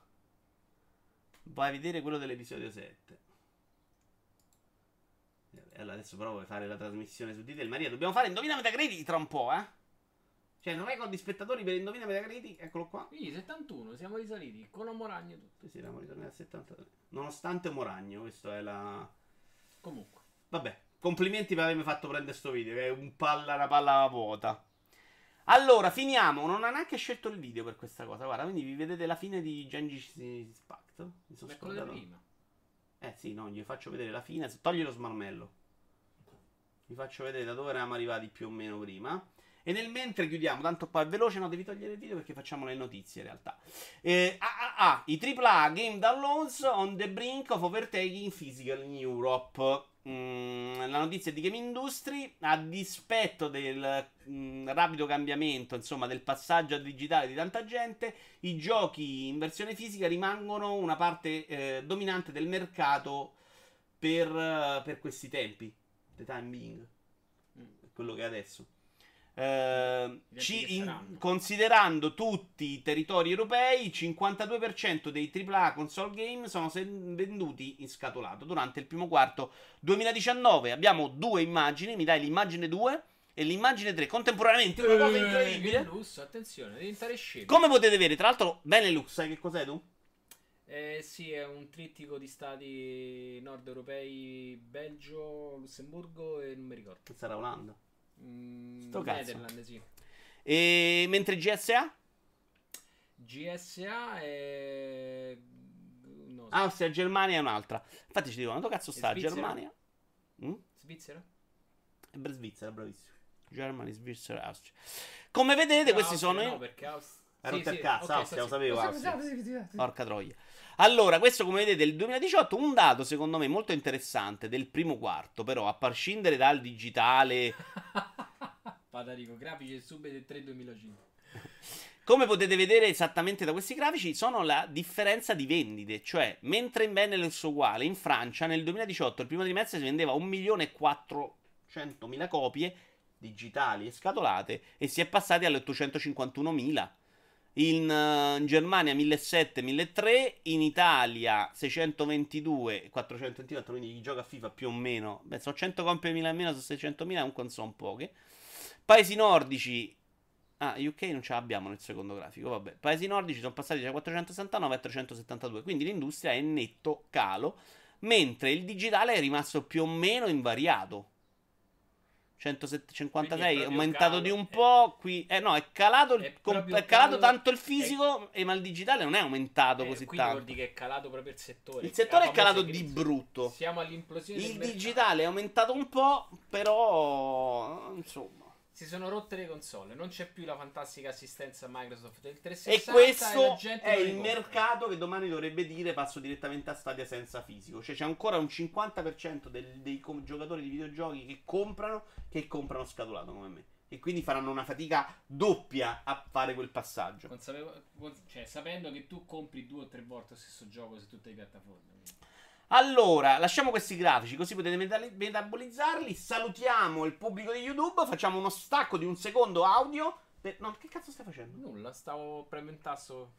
Vai a vedere quello dell'episodio 7. E allora adesso però vuoi fare la trasmissione su Dite Maria. Dobbiamo fare Indovina Metacritic tra un po', eh? Cioè, il record di spettatori per Indovina Metacritic, eccolo qua. Quindi 71, siamo risaliti con Omoragno e tutto. Sì, eravamo ritornati a 73. Nonostante Moragno, questo è la... Comunque. Vabbè, complimenti per avermi fatto prendere sto video, che è un palla, una palla vuota. Allora, finiamo. Non ha neanche scelto il video per questa cosa. Guarda, quindi vi vedete la fine di Gengis Impact. Mi sono scordato. prima. Eh sì, no, gli faccio vedere la fine. Togli lo smarmello. Vi faccio vedere da dove eravamo arrivati più o meno prima. E nel mentre chiudiamo, tanto poi è veloce, no, devi togliere il video perché facciamo le notizie in realtà. Eh, ah, ah, ah, i AAA game downloads on the brink of overtaking physical in Europe. Mm, la notizia di Game Industry, a dispetto del mm, rapido cambiamento, insomma, del passaggio al digitale di tanta gente, i giochi in versione fisica rimangono una parte eh, dominante del mercato per, per questi tempi. The time being. Mm. Quello che è adesso. Eh, tempi ci- in- considerando tutti i territori europei, il 52% dei AAA console game sono sen- venduti in scatolato durante il primo quarto 2019. Abbiamo due immagini, mi dai l'immagine 2 e l'immagine 3 contemporaneamente, una cosa Eh, incredibile. lusso, attenzione, diventare scemo. Come potete vedere, tra l'altro, Benelux, sai che cos'è tu? Eh, sì, è un trittico di stati nord europei, Belgio, Lussemburgo e non mi ricordo. Che sarà Olanda. Mm, Sto cazzo. Netherland, sì. E mentre GSA? GSA è... No, Austria, Germania è un'altra. Infatti ci dicono, dove cazzo sta Svizzera? Germania? Mm? Svizzera? E per Svizzera, bravissimo. Germany, Svizzera, Austria. Come vedete, questi Austria sono... No, perché Austria... Hai rotto il cazzo, Austria, lo sapevo. Austria. Porca troia. Allora, questo come vedete è il 2018, un dato secondo me molto interessante del primo quarto, però a prescindere dal digitale, Patarico, grafici e sub del 3 2005. come potete vedere esattamente da questi grafici, sono la differenza di vendite, cioè mentre in Benelux uguale, in Francia nel 2018 il primo trimestre si vendeva 1.400.000 copie digitali e scatolate e si è passati alle 851.000. In, eh, in Germania 1.700-1.300, in Italia 622 424, quindi chi gioca a FIFA più o meno, beh, sono 100 copie in meno su 600.000, comunque sono poche. Paesi nordici, ah, UK non ce l'abbiamo nel secondo grafico, vabbè. Paesi nordici sono passati da 469 a 372, quindi l'industria è in netto calo, mentre il digitale è rimasto più o meno invariato. 156 Quindi è aumentato calo, di un eh. po'. Qui, eh no, è calato, È com- è calato calo- tanto il fisico, e ma il digitale non è aumentato Eh, così quindi vuol tanto. dire che è calato proprio il settore. Il settore è calato di brutto. Siamo all'implosione Il mercato. digitale è aumentato un po', però insomma. Si sono rotte le console, non c'è più la fantastica assistenza Microsoft del E 360 questo la gente è il mercato che domani dovrebbe dire passo direttamente a Stadia senza fisico. Cioè c'è ancora un 50% del- dei com- giocatori di videogiochi che comprano che comprano scatolato come me. E quindi faranno una fatica doppia a fare quel passaggio. Consapevo- cons- cioè, sapendo che tu compri due o tre volte lo stesso gioco su tutte le piattaforme. quindi. Allora, lasciamo questi grafici così potete metabolizzarli. Salutiamo il pubblico di YouTube. Facciamo uno stacco di un secondo audio. per- No, che cazzo stai facendo? Nulla, stavo premendo il tasto.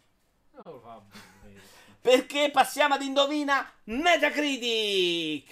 Fa. Perché passiamo ad Indovina Metacritic.